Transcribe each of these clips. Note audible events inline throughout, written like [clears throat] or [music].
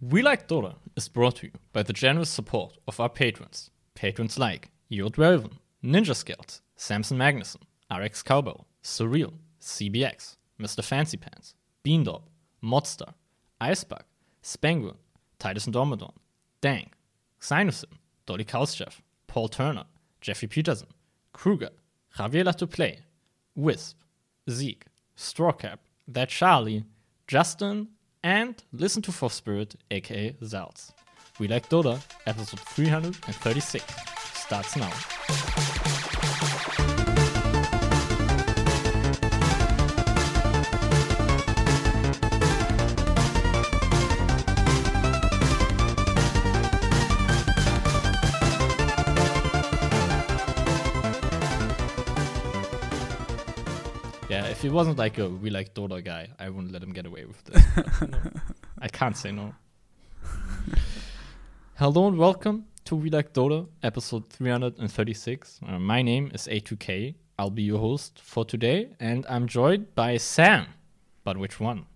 We Like Dota is brought to you by the generous support of our patrons. Patrons like Yod Welven, Ninja Scouts, Samson Magnuson, RX Cowbell, Surreal, CBX, Mr. Fancy Pants, Beandob, Modster, Icebug, Spenguin, Titus and Dang, Sinusin, Dolly Kauschef, Paul Turner, Jeffrey Peterson, Kruger, Javier Latoplay, Wisp, Zeke, Strawcap, That Charlie, Justin, and Listen to Fourth Spirit, aka Zalz. We Like Dota, episode 336, starts now. He wasn't like a We Like Dota guy, I wouldn't let him get away with this. But, [laughs] you I can't say no. Hello and welcome to We Like Dota, episode 336. Uh, my name is A2K. I'll be your host for today, and I'm joined by Sam. But which one?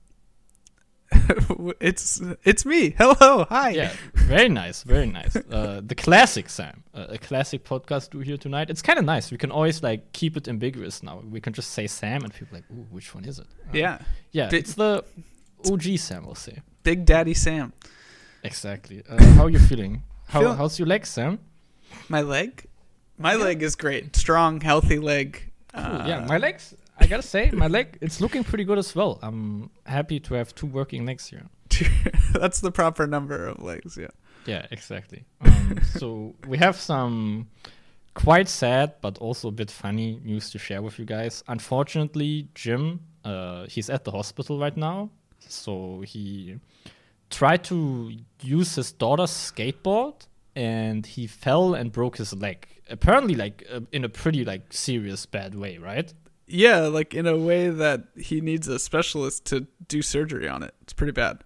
[laughs] it's it's me. Hello, hi. Yeah, very nice, very nice. Uh, [laughs] the classic Sam, uh, a classic podcast do here tonight. It's kind of nice. We can always like keep it ambiguous now. We can just say Sam, and people are like, ooh, which one is it? Uh, yeah. yeah. Bi- it's the OG Sam, we'll say. Big Daddy Sam. Exactly. Uh, how are you feeling? How, Feel- how's your leg, Sam? My leg, my leg is great. Strong, healthy leg. Uh, yeah, my legs. I gotta say, my leg. It's looking pretty good as well. I'm happy to have two working legs here. [laughs] that's the proper number of legs. Yeah. Yeah, exactly. Um, [laughs] so we have some quite sad but also a bit funny news to share with you guys. Unfortunately, Jim, uh, he's at the hospital right now. So he tried to use his daughter's skateboard and he fell and broke his leg. Apparently, like uh, in a pretty like serious bad way, right? Yeah, like in a way that he needs a specialist to do surgery on it. It's pretty bad.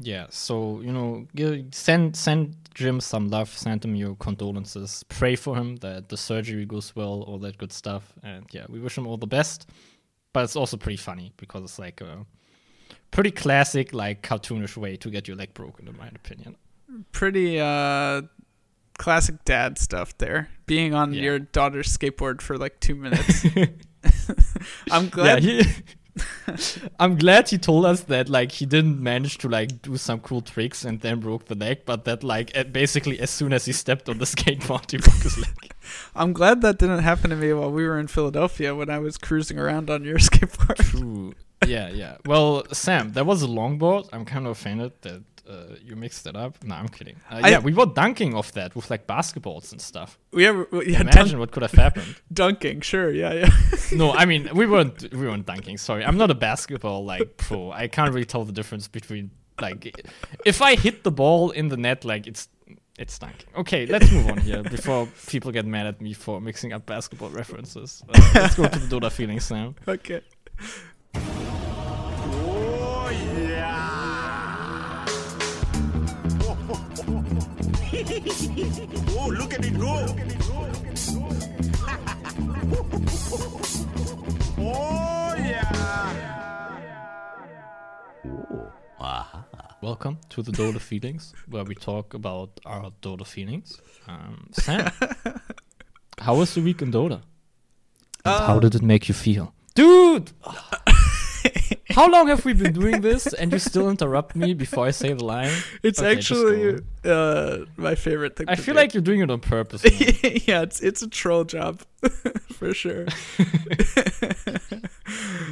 Yeah, so you know, send send Jim some love, send him your condolences, pray for him that the surgery goes well, all that good stuff, and yeah, we wish him all the best. But it's also pretty funny because it's like a pretty classic, like cartoonish way to get your leg broken, in my opinion. Pretty uh classic dad stuff there. Being on Yeah. your daughter's skateboard for like 2 minutes. [laughs] [laughs] I'm glad Yeah, he, [laughs] I'm glad he told us that like he didn't manage to like do some cool tricks and then broke the leg, but that like basically as soon as he stepped on the [laughs] skateboard, he broke his leg. I'm glad that didn't happen to me while we were in Philadelphia when I was cruising around on your skateboard. True. Yeah, yeah. Well, Sam, that was a longboard. I'm kind of offended that uh, you mixed it up. No, I'm kidding. Uh, I- yeah, we were dunking off that with like basketballs and stuff. We have we had Imagine dunk- what could have happened. [laughs] dunking, sure, yeah, yeah. [laughs] no, I mean we weren't we weren't dunking. Sorry, I'm not a basketball like pro. I can't really tell the difference between like if I hit the ball in the net, like it's it's dunking. Okay, let's move on here before people get mad at me for mixing up basketball references. Uh, let's go to the Dota feelings, Sam. [laughs] okay. [laughs] oh, look at it go! [laughs] oh yeah! Welcome to the Dota Feelings, where we talk about our Dota feelings. Um, Sam, [laughs] how was the week in Dota? And how did it make you feel? Dude! [laughs] how long have we been doing this and you still interrupt me before I say the line? It's Okay, actually uh, my favorite thing. I feel do. like you're doing it on purpose. [laughs] yeah, it's it's a troll job [laughs] for sure.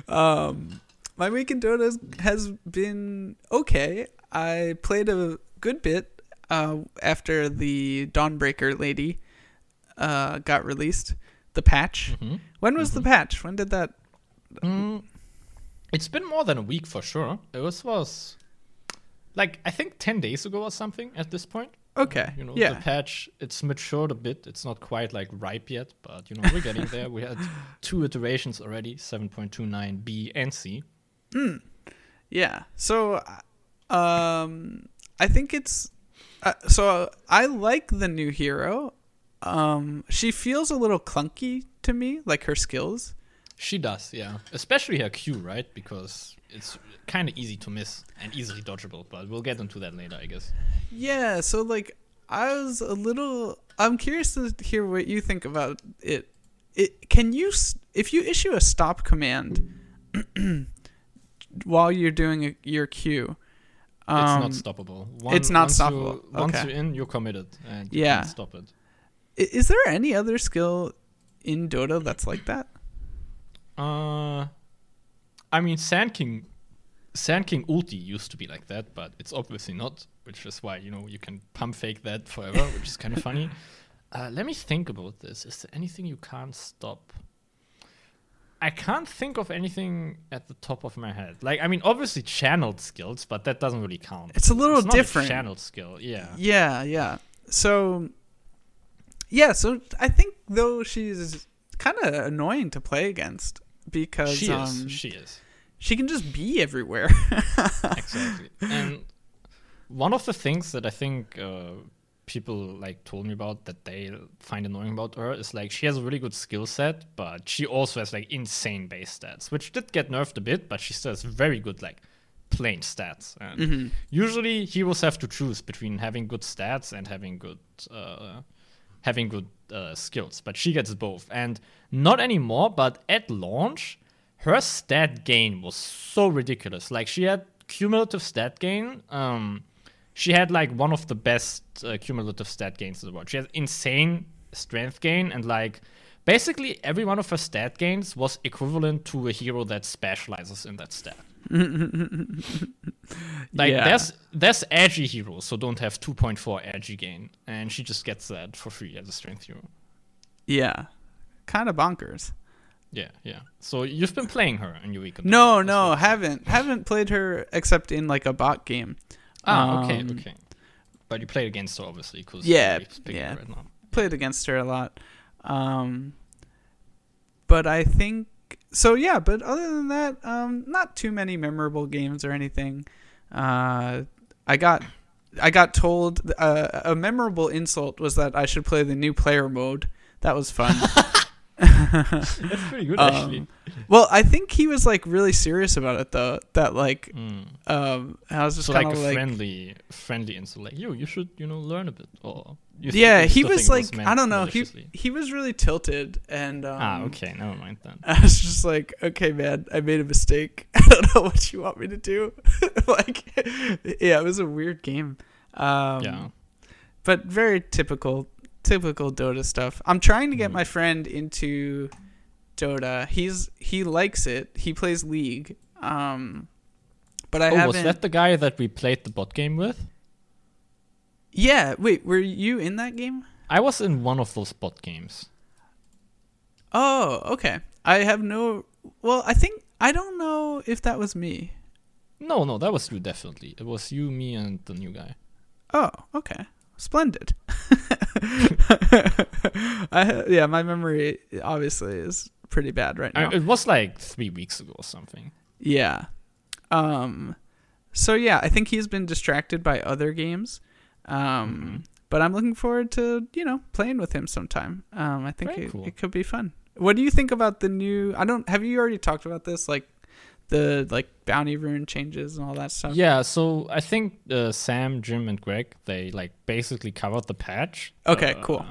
um, my week in Dota has, been okay. I played a good bit uh, after the Dawnbreaker lady uh, got released. The patch. Mhm. When was the patch? When did that? Mm, it's been more than a week for sure. It was, was like, I think 10 days ago or something at this point. Okay. You know, yeah. the patch it's matured a bit. It's not quite like ripe yet, but you know we're getting there. We had [laughs] two iterations already: 7.29 B and C. Yeah. So, um, I think it's uh, so I like the new hero. Um, she feels a little clunky to me, like her skills. She does, yeah. Especially her Q, right? Because it's kind of easy to miss and easily dodgeable. But we'll get into that later, I guess. Yeah, so like I was a little I'm curious to hear what you think about it. It can you if you issue a stop command [clears throat] while you're doing a, your Q. Um, it's not stoppable. it's not once you- stoppable. once Okay. you're in, you're committed, and you Yeah. can't stop it. Is there any other skill in Dota that's like that? Uh, I mean, Sand King, Sand King ulti used to be like that, but it's obviously not. Which is why you know you can pump fake that forever, which is kind of funny. [laughs] Uh, let me think about this. Is there anything you can't stop? I can't think of anything at the top of my head. Like, I mean, obviously channeled skills, but that doesn't really count. It's a little not different. channeled skill, yeah. Yeah, yeah. So, yeah, so I think though she's kind of annoying to play against because She um, is. She is. she can just be everywhere. [laughs] exactly. And one of the things that I think uh, people like told me about that they find annoying about her is like she has a really good skill set, but she also has like insane base stats, which did get nerfed a bit, but she still has very good like plain stats. And usually heroes have to choose between having good stats and having good uh, having good uh, skills, but she gets both. And not anymore, but at launch, her stat gain was so ridiculous. Like she had cumulative stat gain. Um, she had like one of the best uh, cumulative stat gains in the world. She has insane strength gain and like basically every one of her stat gains was equivalent to a hero that specializes in that stat. [laughs] like Yeah. that's there's agi heroes who don't have 2.4 agi gain, and she just gets that for free as a strength hero. yeah, kind of bonkers. Yeah, yeah. So you've been playing her in your weekend? No, no, haven't haven't played her except in like a bot game. Ah, okay, Um, okay. But you played against her, obviously, because Yeah, yeah. right now. Played against her a lot. Um, but I think so. Yeah, but other than that, um, not too many memorable games or anything. Uh, I got. I got told uh, a memorable insult was that I should play the new player mode. That was fun. [laughs] That's pretty good, Um, actually. well, I think he was like really serious about it though. That like, Mm. um, I was just So kind like of like, friendly, friendly insult, like you, you should, you know, learn a bit, or yeah, he was like, meant I don't know, he he was really tilted, and um, ah, okay, never mind then. [laughs] I was just like, okay, man, I made a mistake. [laughs] I don't know what you want me to do. [laughs] like, yeah, it was a weird game. Um, yeah, but very typical, typical Dota stuff. I'm trying to get Mhm. my friend into Dota. He's he likes it. He plays League. Um, but I oh, haven't. was that the guy that we played the bot game with? yeah, wait, were you in that game? I was in one of those bot games. Oh, okay. I have no. Well, I think I don't know if that was me. No, no, that was you definitely. It was you, me, and the new guy. Oh, okay. Splendid. [laughs] I, yeah, my memory obviously is pretty bad right now. I, it was like three weeks ago or something. yeah. Um so yeah, I think he's been distracted by other games. Um but I'm looking forward to, you know, playing with him sometime. Um I think it, cool. it could be fun. What do you think about the new I don't have you already talked about this like the like bounty rune changes and all that stuff? Yeah, so I think uh, Sam, Jim, and Greg they like basically covered the patch. Okay, uh, cool.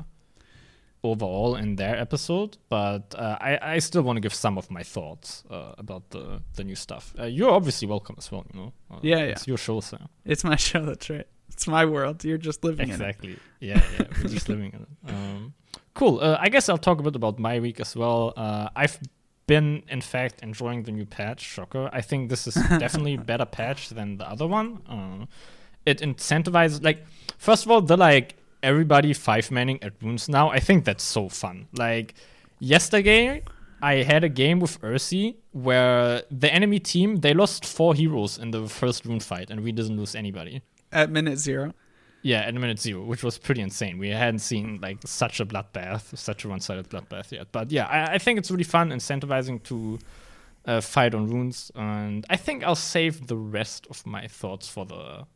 Overall in their episode, but uh, I I still want to give some of my thoughts uh, about the the new stuff. Uh, you're obviously welcome as well. You know. Uh, Yeah, It's your show, Sam. It's my [laughs] show, that's right. It's my world. You're just living in it. Exactly. Yeah, yeah. We're just [laughs] living in it. Um, cool. Uh, I guess I'll talk a bit about my week as well. Uh, I've been, in fact, enjoying the new patch. Shocker. I think this is [laughs] definitely a better patch than the other one. Uh, it incentivizes, like, first of all, the like everybody five manning at runes now. I think that's so fun. Like yesterday. I had a game with Ursi where the enemy team they lost four heroes in the first rune fight and we didn't lose anybody. At minute zero. Yeah, at a minute zero, which was pretty insane. We hadn't seen like such a bloodbath, such a one-sided bloodbath yet. But yeah, I, I think it's really fun, incentivizing to uh, fight on runes, and I think I'll save the rest of my thoughts for the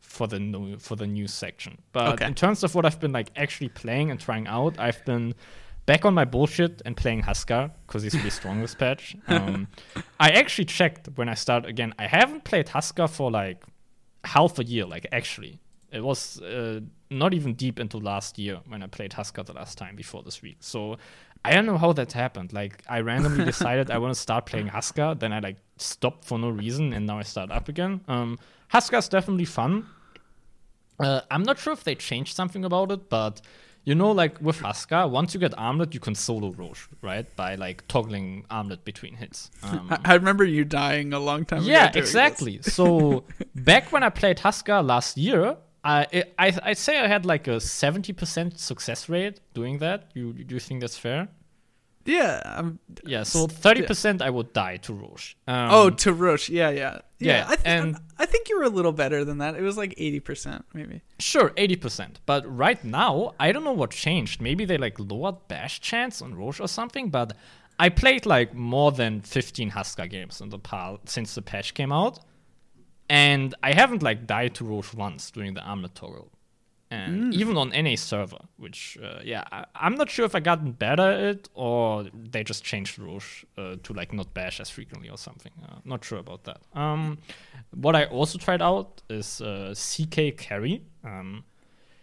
for the new for the news section. But Okay. in terms of what I've been like actually playing and trying out, I've been back on my bullshit and playing Huskar because he's really strong this patch. [laughs] Um, I actually checked when I start again. I haven't played Huskar for like half a year. Like actually, it was uh, not even deep into last year when I played Huskar the last time before this week. So I don't know how that happened. Like I randomly [laughs] decided I want to start playing Huskar, then I like stopped for no reason, and now I start up again. Um, Huskar's definitely fun. Uh, I'm not sure if they changed something about it, but you know, like with Huskar, once you get armlet, you can solo Rosh, right? By like toggling armlet between hits. Um, [laughs] I, I remember you dying a long time ago. yeah, doing this. exactly. so back when I played Huskar last year, I I I'd say I had like a seventy percent success rate doing that. You do you think that's fair? Yeah. Um, Yeah. So thirty percent I would die to Rosh. Um, oh, to Rosh. Yeah, yeah. Yeah, I, th- and- I think you were a little better than that. It was like 80%, maybe. Sure, 80%. But right now, I don't know what changed. Maybe they like lowered bash chance on Rosh or something, but I played like more than 15 Huskar games in the past since the patch came out. And I haven't like died to Rosh once during the armlet toggle. And even on NA server, which, uh, yeah, I, I'm not sure if I gotten better at it or they just changed Rosh uh, to like not bash as frequently or something. Uh, not sure about that. Um, what I also tried out is uh, CK Carry. Um,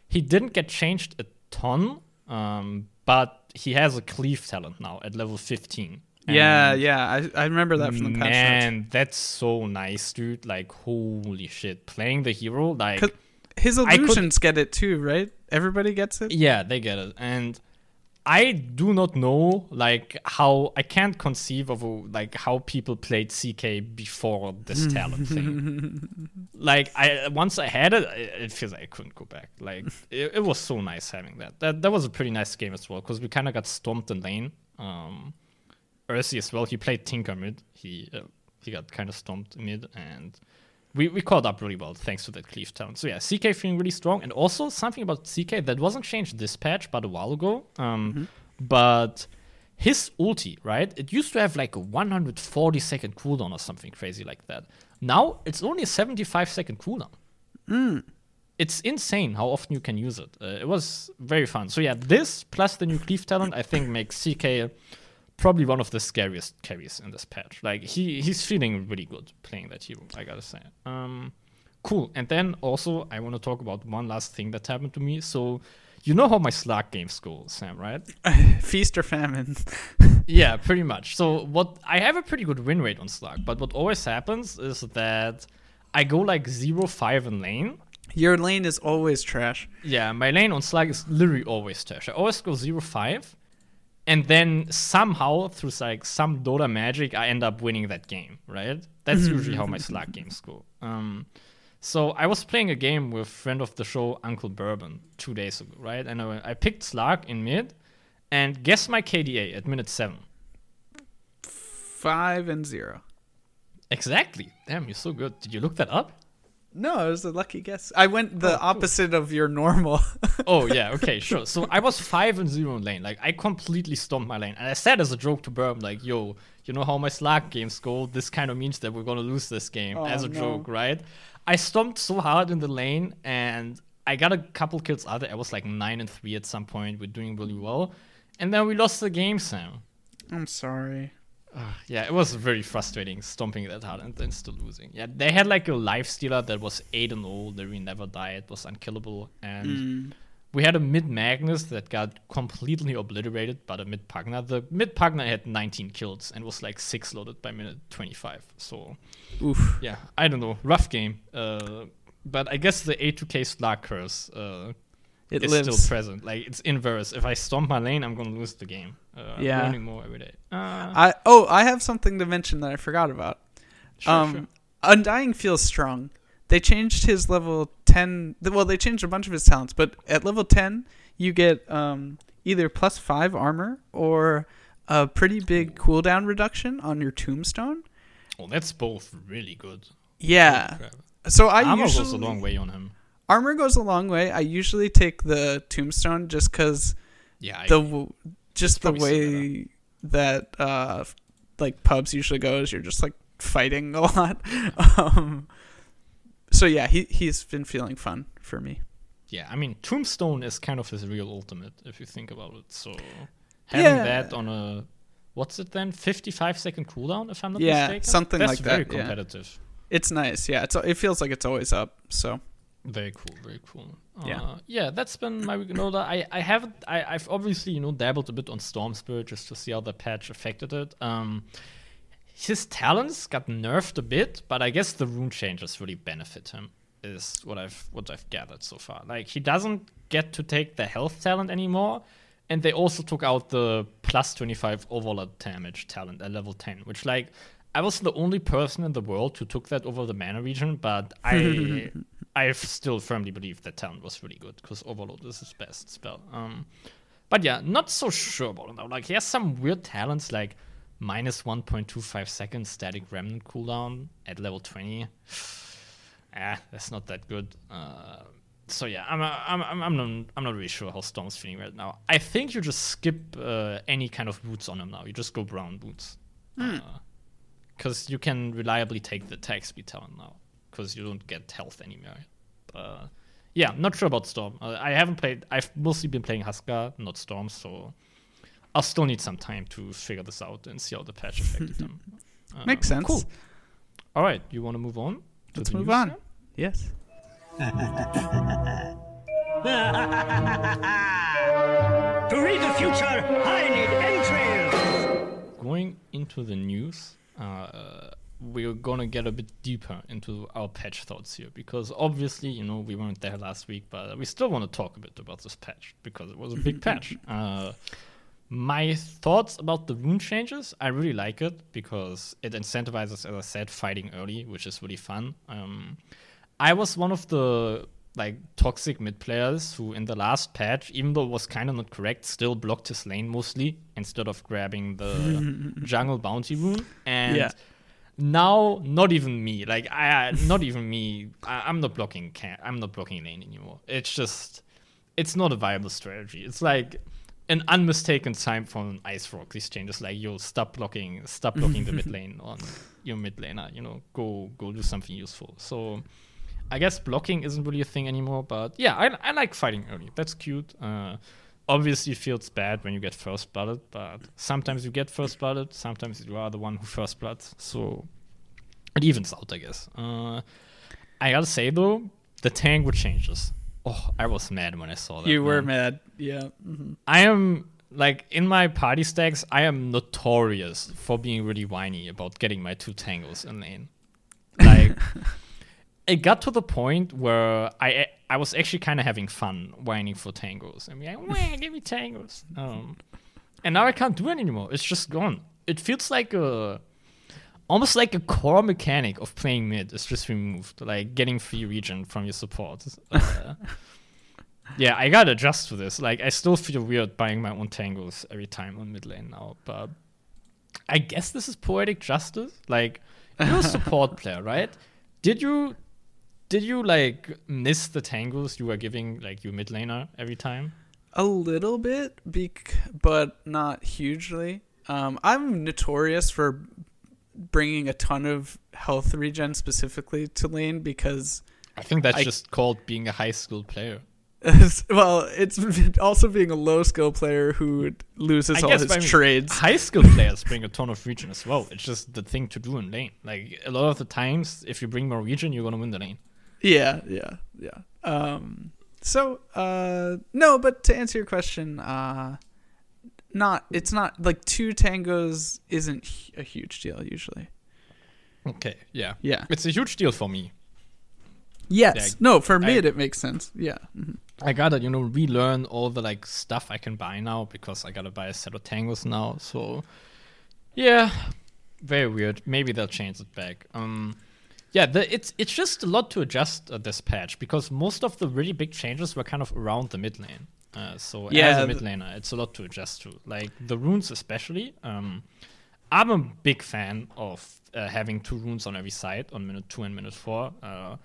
he didn't get changed a ton, um, but he has a cleave talent now at level 15. Yeah, And yeah. I, I remember that from the past. Man, that's so nice, dude. Like, holy shit. Playing the hero, like His illusions get it too, right? Everybody gets it? yeah, they get it. And I do not know, like, how I can't conceive of, like, how people played CK before this [laughs] talent thing. Like, I once I had it, it it feels like I couldn't go back. Like, it, it was so nice having that. That that was a pretty nice game as well because we kind of got stomped in lane. Um, Ursi as well. He played Tinker mid. He uh, he got kind of stomped mid, and we, we caught up really well thanks to that cleave talent. So yeah, CK feeling really strong, and also something about CK that wasn't changed this patch, but a while ago. Um, but his ulti, right? It used to have like a 140 second cooldown or something crazy like that. Now it's only a 75 second cooldown. It's insane how often you can use it. Uh, it was very fun. So yeah, this plus the new cleave talent, I think makes CK probably one of the scariest carries in this patch. Like he he's feeling really good playing that hero. I gotta say. Um, cool. And then also I want to talk about one last thing that happened to me. So you know how my Slark games go, Sam, right? [laughs] Feast or famine. [laughs] yeah, pretty much. So what I have a pretty good win rate on Slark, but what always happens is that I go like zero five in lane. Your lane is always trash. Yeah, my lane on Slark is literally always trash. I always go zero five, and then somehow through like some Dota magic, I end up winning that game. Right? That's usually how my Slark games go. Um, so I was playing a game with friend of the show Uncle Bourbon two days ago, right? And I, I picked Slark in mid, and guess my KDA at minute seven. Five and zero. Exactly. Damn, you're so good. Did you look that up? No, it was a lucky guess. I went the oh, opposite of your normal. [laughs] oh yeah, okay, sure. So I was five and zero in lane. Like I completely stomped my lane, and I said as a joke to Burm, like, "Yo, you know how my Slark games go? This kind of means that we're gonna lose this game." Oh, as a no. joke, right? I stomped so hard in the lane, and I got a couple kills out there. I was like nine and three at some point. We're doing really well, and then we lost the game, Sam. I'm sorry. Yeah, it was very frustrating stomping that hard and then still losing. Yeah, they had like a life stealer that was 8 and 0, that we never died, was unkillable. And we had a mid Magnus that got completely obliterated by the mid Pugna. The mid Pugna had 19 kills and was like 6 loaded by minute 25. So, Oof. yeah, I don't know. Rough game. Uh, but I guess the A2K Slark curse uh, It is lives. still present. Like, it's inverse. If I stomp my lane, I'm going to lose the game. Uh, Yeah. I'm learning more every day. Uh, I oh, I have something to mention that I forgot about. sure, um, sure. Undying feels strong. They changed his level ten. Well, they changed a bunch of his talents, but at level ten, you get um, either plus five armor or a pretty big cooldown reduction on your tombstone. Well, that's both really good. Yeah. So I Armor usually goes a long way on him. Armor goes a long way. I usually take the tombstone just because Yeah, I the just the way that uh like pubs usually goes you're just like fighting [laughs] a lot um so yeah he he's been feeling fun for me yeah. I mean, Tombstone is kind of his real ultimate if you think about it. So having Yeah. that on a what's it then 55 second cooldown if I'm not Yeah, mistaken. something That's like very that, yeah. competitive. It's nice. Yeah, it's it feels like it's always up. So Very cool, very cool. Yeah. Uh, yeah, that's been my week. No, I, I haven't. I, I've obviously you know dabbled a bit on Storm Spirit just to see how the patch affected it. Um, his talents got nerfed a bit, but I guess the rune changes really benefit him. Is what I've what I've gathered so far. Like he doesn't get to take the health talent anymore, and they also took out the plus twenty five overload damage talent at level ten, which like. I was the only person in the world who took that over the mana regen, but I [laughs] I still firmly believe that talent was really good because Overload is his best spell. Um, but yeah, not so sure about him though. Like he has some weird talents like minus 1.25 seconds static remnant cooldown at level 20. ah, [sighs] that's not that good. Uh, so yeah, I'm, I'm, I'm, I'm, not, I'm not really sure how Storm's feeling right now. I think you just skip uh, any kind of boots on him now. You just go brown boots. Because you can reliably take the attack speed talent now. Because you don't get health anymore. Uh, yeah, not sure about Storm. Uh, I haven't played. I've mostly been playing Huskar, not Storm, so I'll still need some time to figure this out and see how the patch affected [laughs] them. Uh, makes sense. Cool. All right, you want to move on? to Let's move on. now? Yes. [laughs] To read the future, I need entrails. Going into the news, uh, we're gonna get a bit deeper into our patch thoughts here because obviously, you know, we weren't there last week, but we still want to talk a bit about this patch because it was a big [laughs] patch. Uh, my thoughts about the rune changes, I really like it because it incentivizes, as I said, fighting early, which is really fun. Um, I was one of the like toxic mid players who, in the last patch, even though it was kind of not correct, still blocked his lane mostly instead of grabbing the [laughs] jungle bounty rune. And Yeah. Now, not even me, like I, not even me, I, I'm not blocking. Can- I'm not blocking lane anymore. It's just, it's not a viable strategy. It's like an unmistaken sign from an IceFrog. These changes, like yo, stop blocking, stop blocking the mid [laughs] lane on your mid laner. You know, go go do something useful. So. I guess blocking isn't really a thing anymore, but yeah, I, I like fighting early. That's cute. Uh, obviously, it feels bad when you get first blooded, but sometimes you get first blooded, sometimes you are the one who first bloods. So it evens out, I guess. Uh, I gotta say though, the tango changes. Oh, I was mad when I saw that. You were man. mad. Yeah. hmm I am like in my party stacks. I am notorious for being really whiny about getting my two tangles in lane. Like [laughs] it got to the point where I I was actually kind of having fun whining for tangles. I mean, like, "Wah, give me tangles. Um, and now I can't do it anymore. It's just gone. It feels like a almost like a core mechanic of playing mid is just removed, like getting free regen from your support. Uh, [laughs] yeah, I gotta adjust to this. Like, I still feel weird buying my own tangles every time on mid lane now, but I guess this is poetic justice. Like, you're a [laughs] support player, right? Did you did you like miss the tangles you were giving like your mid laner every time? A little bit, bec- but not hugely. Um, I'm notorious for bringing a ton of health regen specifically to lane because, I think that's I- just called being a high school player. [laughs] well, it's [laughs] also being a low skill player who loses I all guess, his I mean, trades. High skill players bring a ton of regen as well. It's just the thing to do in lane. Like a lot of the times, if you bring more regen, you're gonna win the lane. Yeah, yeah, yeah. Um, so, uh, no, but to answer your question, uh, not it's not like two tangos isn't a huge deal usually. Okay, yeah, Yeah. it's a huge deal for me. Yes. Yeah, no, for I- mid it makes sense. Yeah. mhm. I gotta, you know, relearn all the like stuff I can buy now because I gotta buy a set of tangos now. So, yeah, very weird. Maybe they'll change it back. Um, yeah, the, it's it's just a lot to adjust uh, this patch because most of the really big changes were kind of around the mid lane. Uh, so as Yeah, a mid laner, it's a lot to adjust to. Like the runes, especially. Um, I'm a big fan of uh, having two runes on every side on minute two and minute four. Uh,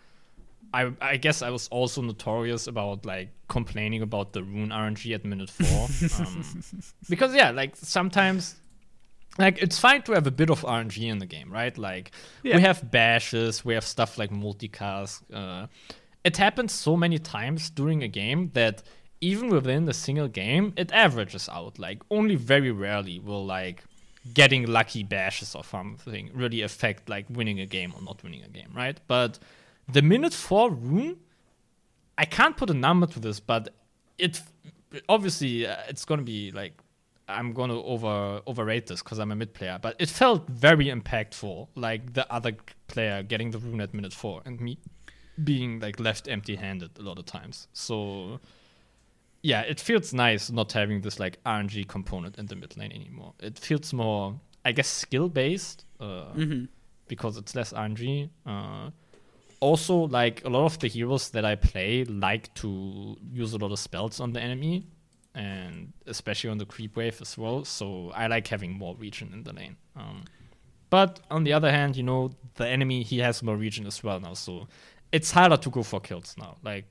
I, I guess I was also notorious about like complaining about the rune RNG at minute four, [laughs] um, because yeah, like sometimes, like it's fine to have a bit of RNG in the game, right? Like Yeah. we have bashes, we have stuff like multicast. Uh, it happens so many times during a game that even within a single game, it averages out. Like only very rarely will like getting lucky bashes or something really affect like winning a game or not winning a game, right? But the minute four rune, I can't put a number to this, but it obviously uh, it's gonna be like I'm gonna over overrate this because I'm a mid player, but it felt very impactful. Like the other player getting the rune at minute four and me being like left empty-handed a lot of times. So yeah, it feels nice not having this like RNG component in the mid lane anymore. It feels more, I guess, skill based uh, because it's less RNG. Uh, also, like a lot of the heroes that I play like to use a lot of spells on the enemy, and especially on the creep wave as well. So I like having more regen in the lane. Um, but on the other hand, you know, the enemy he has more regen as well now, so it's harder to go for kills now. Like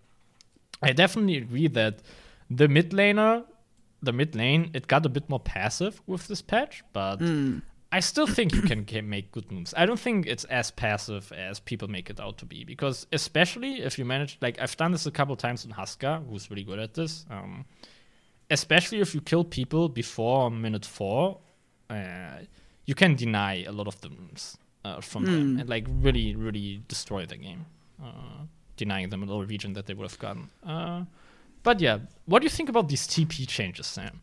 I definitely agree that the mid laner, the mid lane, it got a bit more passive with this patch, but I still think you can make good moves. I don't think it's as passive as people make it out to be, because especially if you manage, like I've done this a couple times in Huskar, who's really good at this. Um, especially if you kill people before minute four, uh, you can deny a lot of the moves uh, from them and like really, really destroy the game, uh, denying them a little regen that they would have gotten. But yeah, what do you think about these TP changes, Sam?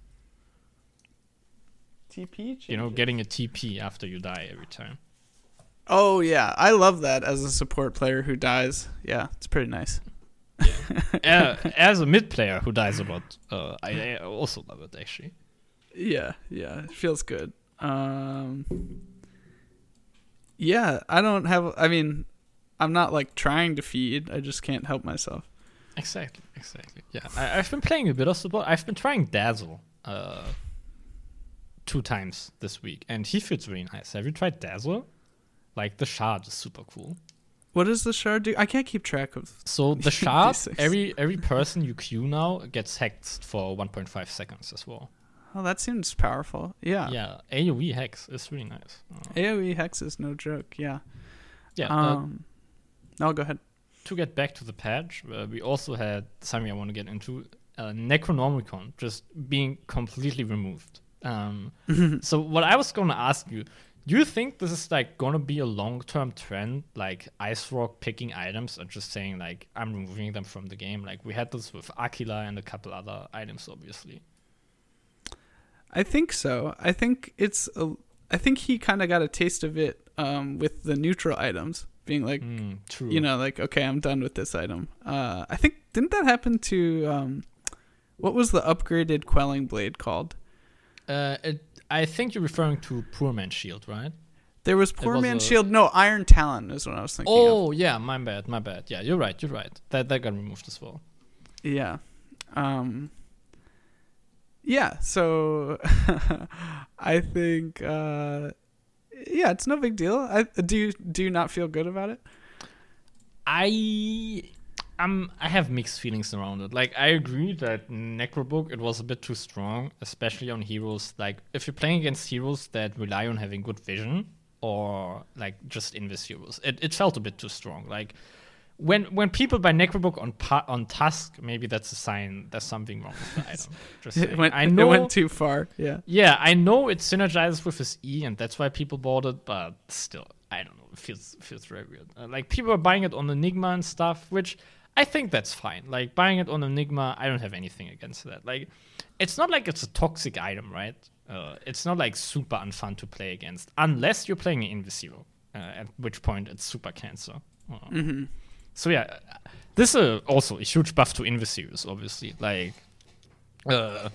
TP. changes? You know, getting a TP after you die every time. Oh yeah, I love that as a support player who dies. Yeah, it's pretty nice. uh, [laughs] as a mid player who dies a lot, uh, I, I also love it actually. Yeah, yeah, it feels good. Um, yeah, I don't have. I mean, I'm not like trying to feed. I just can't help myself. Exactly, exactly. Yeah, I, I've been playing a bit of support. I've been trying Dazzle uh, two times this week, and he feels really nice. Have you tried Dazzle? Like the shard is super cool. What does the shard do? I can't keep track of. [laughs] So the shard, every every person you queue now gets hacked for 1.5 seconds as well. Oh, that seems powerful. Yeah. Yeah, AOE hex is really nice. Uh, AOE hex is no joke. Yeah. yeah, uh, Um. no, go ahead. To get back to the patch, uh, we also had something I want to get into uh, Necronomicon just being completely removed. Um, [laughs] so, what I was going to ask you, do you think this is like going to be a long term trend, like IceFrog picking items and just saying, like, I'm removing them from the game? Like, we had this with Aquila and a couple other items, obviously. I think so. I think it's. A, I think he kind of got a taste of it um, with the neutral items being like, Mm, true. you know, like okay, I'm done with this item. Uh, I think didn't that happen to um, what was the upgraded quelling blade called? uh, it, I think you're referring to Poor Man's Shield, right? There was poor was man's a- shield. No, Iron Talon is what I was thinking of. Oh, yeah, my bad, my bad. Yeah, you're right, you're right. That, that got removed as well. Yeah. Um Yeah, so [laughs] I think uh yeah, it's no big deal. I do you do you not feel good about it? I I'm I have mixed feelings around it. Like I agree that Necrobook it was a bit too strong, especially on heroes. Like if you're playing against heroes that rely on having good vision or like just invis heroes, it, it felt a bit too strong. Like when when people buy Necrobook on pa- on Tusk, maybe that's a sign there's something wrong with the [laughs] item. Just It went, I know it went too far. Yeah. yeah, I know it synergizes with his E, and that's why people bought it. But still, I don't know. It feels feels very weird. Uh, like people are buying it on Enigma and stuff, which I think that's fine. Like buying it on Enigma, I don't have anything against that. Like, it's not like it's a toxic item, right? Uh, it's not like super unfun to play against, unless you're playing an Invisiro, uh, at which point it's super cancer. Uh, So yeah, this is uh, also a huge buff to Invisiros, obviously. Like, uh,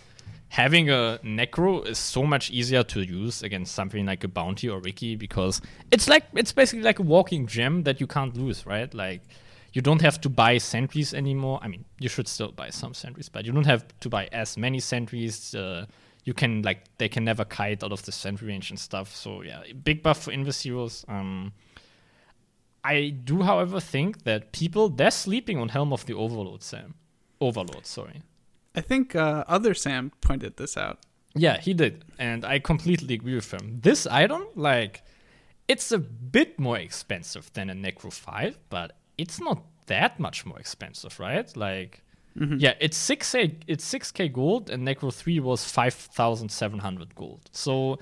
having a necro is so much easier to use against something like a bounty or Riki because it's like it's basically like a walking gem that you can't lose, right? Like you don't have to buy sentries anymore. I mean, you should still buy some sentries, but you don't have to buy as many sentries. Uh, you can like they can never kite out of the sentry range and stuff. So yeah, big buff for Invis heroes. Um, I do, however, think that people they're sleeping on Helm of the Overlord, Sam. Overlord, sorry. I think uh, other Sam pointed this out. Yeah, he did, and I completely agree with him. This item, like, it's a bit more expensive than a Necro 5, but it's not that much more expensive, right? Like, Yeah, it's six k it's six k gold, and Necro three was five thousand seven hundred gold. So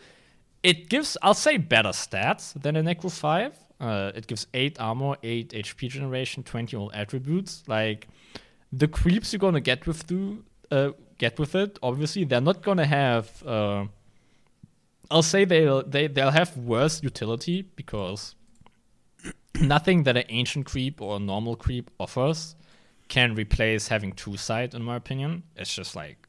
it gives I'll say better stats than a Necro five. Uh, it gives eight armor, eight HP generation, twenty all attributes. Like the creeps you're gonna get with do uh, get with it. Obviously, they're not gonna have. Uh, I'll say they'll they they'll have worse utility because [clears throat] nothing that an ancient creep or a normal creep offers can replace having true sight. In my opinion, it's just like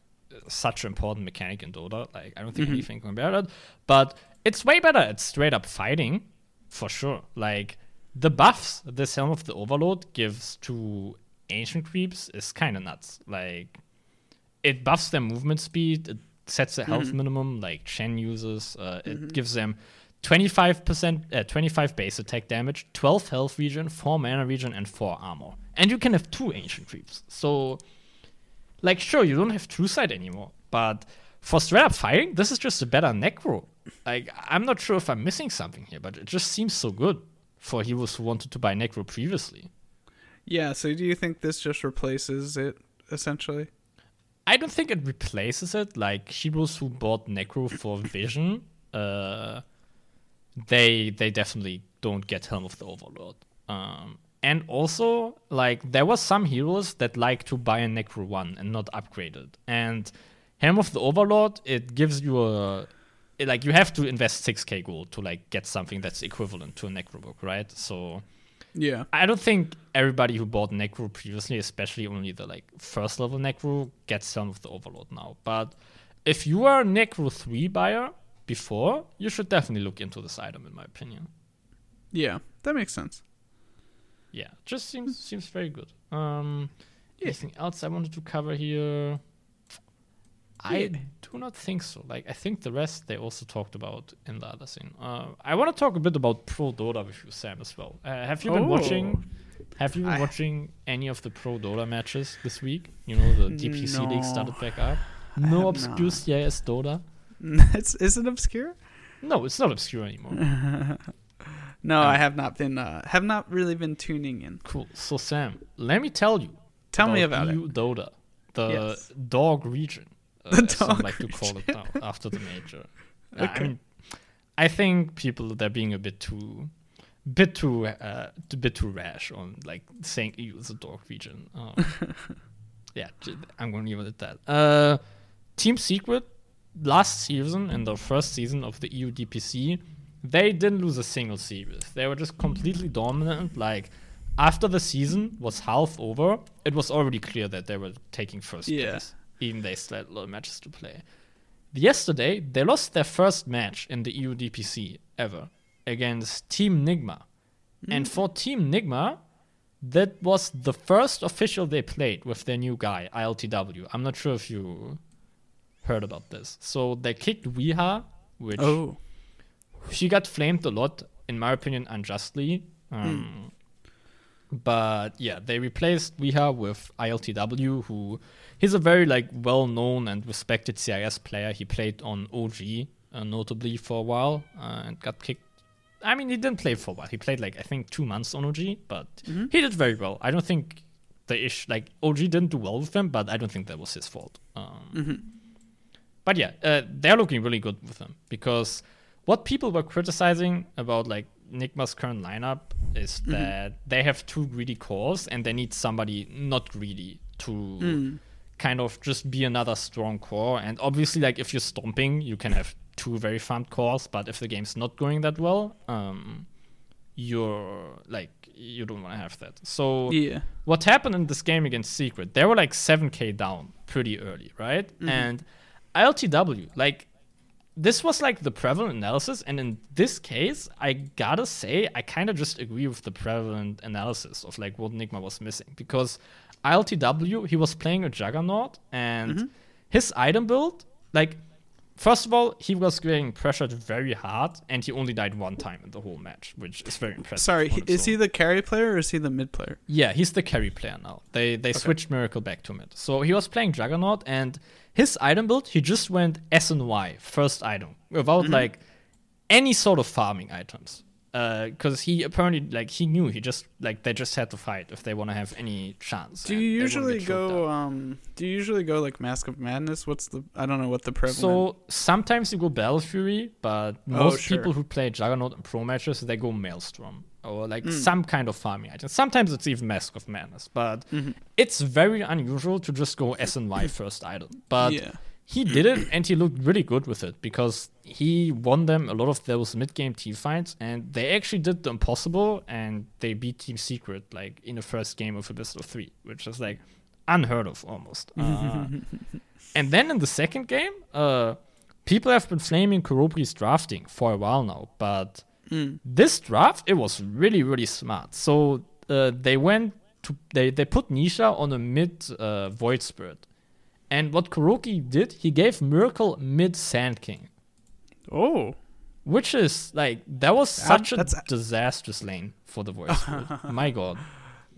such an important mechanic in Dota. Like I don't think anything can bear that. But it's way better at straight up fighting, for sure. Like the buffs this Helm of the Overlord gives to ancient creeps is kind of nuts. Like it buffs their movement speed. It sets a health minimum like Chen uses. Uh, it gives them 25% uh, 25 base attack damage, 12 health regen, 4 mana regen and 4 armor. And you can have two ancient creeps. So like sure you don't have true sight anymore, but for straight up fighting, this is just a better necro. Like I'm not sure if I'm missing something here, but it just seems so good for heroes who wanted to buy necro previously. Yeah. So do you think this just replaces it essentially? I don't think it replaces it. Like heroes who bought Necro for [coughs] Vision, uh, they they definitely don't get Helm of the Overlord. Um, and also, like there were some heroes that like to buy a Necro one and not upgrade it. And Helm of the Overlord, it gives you a it- like you have to invest 6k gold to like get something that's equivalent to a Necro book, right? So Yeah. I don't think everybody who bought Necro previously, especially only the like first level Necro, gets Helm of the Overlord now. But if you are a Necro 3 buyer before, you should definitely look into this item in my opinion. Yeah. That makes sense. Yeah, just seems seems very good. Um anything else I wanted to cover here? I do not think so. Like I think the rest they also talked about in the other scene. Uh, I want to talk a bit about Pro Dota with you, Sam, as well. Uh, have you been Oh. watching? Have you been I- watching any of the Pro Dota matches this week? You know the DPC league started back up. No obscure not. CIS Dota. [laughs] it's is it obscure? No, it's not obscure anymore. [laughs] No, Oh. I have not been. Uh, have not really been tuning in. cool. So Sam, let me tell you. Tell me about EU it. Dota, the Yes. dog region, The as some like to call it now [laughs] after the major. Uh, I mean, I think people they're being a bit too, bit too, uh, a bit too rash on like saying EU is a dog region. Um, [laughs] yeah, I'm going to leave it at that. Uh, Team Secret last season in the first season of the EU DPC, they didn't lose a single series. They were just completely dominant. Like after the season was half over, it was already clear that they were taking first Yeah. place. Even they still had a lot of matches to play. Yesterday, they lost their first match in the E EU DPC ever against Team Nigma. And for Team Nigma, that was the first official they played with their new guy, ILTW. I'm not sure if you heard about this. So they kicked Weeha, which Oh. she got flamed a lot, in my opinion, unjustly. Um, But yeah, they replaced Weeha with ILTW, who he's a very like well-known and respected CIS player. He played on OG, uh, notably for a while, uh, and got kicked. I mean, he didn't play for a while. He played like I think two months on OG, but he did very well. I don't think the ish like OG didn't do well with him, but I don't think that was his fault. Um, but yeah, uh, they're looking really good with him because what people were criticizing about like Nigma's current lineup is that they have two greedy cores and they need somebody not greedy to kind of just be another strong core. And obviously, like if you're stomping, you can have two very farmed cores, but if the game's not going that well, um, you're like you don't want to have that. So Yeah. what happened in this game against Secret, they were like 7k down pretty early, right? And ILTW, like, this was like the prevalent analysis. And in this case, I gotta say, I kind of just agree with the prevalent analysis of like what Nigma was missing. Because ILTW, he was playing a Juggernaut, and mm-hmm. his item build, like, First of all, he was getting pressured very hard, and he only died one time in the whole match, which is very impressive. Sorry, on he- its is he the carry player or is he the mid player? Yeah, he's the carry player now. They they switched Miracle back to mid. So he was playing Juggernaut, and his item build, he just went S and Y first item without mm-hmm. like any sort of farming items. Because he apparently like he knew he just like they just had to fight if they want to have any chance. Do you usually go? out. Um, do you usually go like Mask of Madness? What's the? I don't know what the prevalent. So sometimes you go Battle Fury, but Oh, most sure. people who play Juggernaut and Pro matches they go Maelstrom or like Hmm. some kind of farming item. Sometimes it's even Mask of Madness, but Mm-hmm. it's very unusual to just go S and Y [laughs] first item. But Yeah. He did it and he looked really good with it because he won them a lot of those mid game team fights and they actually did the impossible and they beat Team Secret like in the first game of a best of three, which is like unheard of almost. [laughs] Uh, and then in the second game, uh, people have been flaming Kuroky's drafting for a while now, but this draft it was really really smart. So uh, they went to they they put Nisha on a mid uh, Void Spirit, and what Kuroky did, he gave Miracle mid Sand King, oh, which is like that was such a disastrous lane for the voice. [laughs] My God.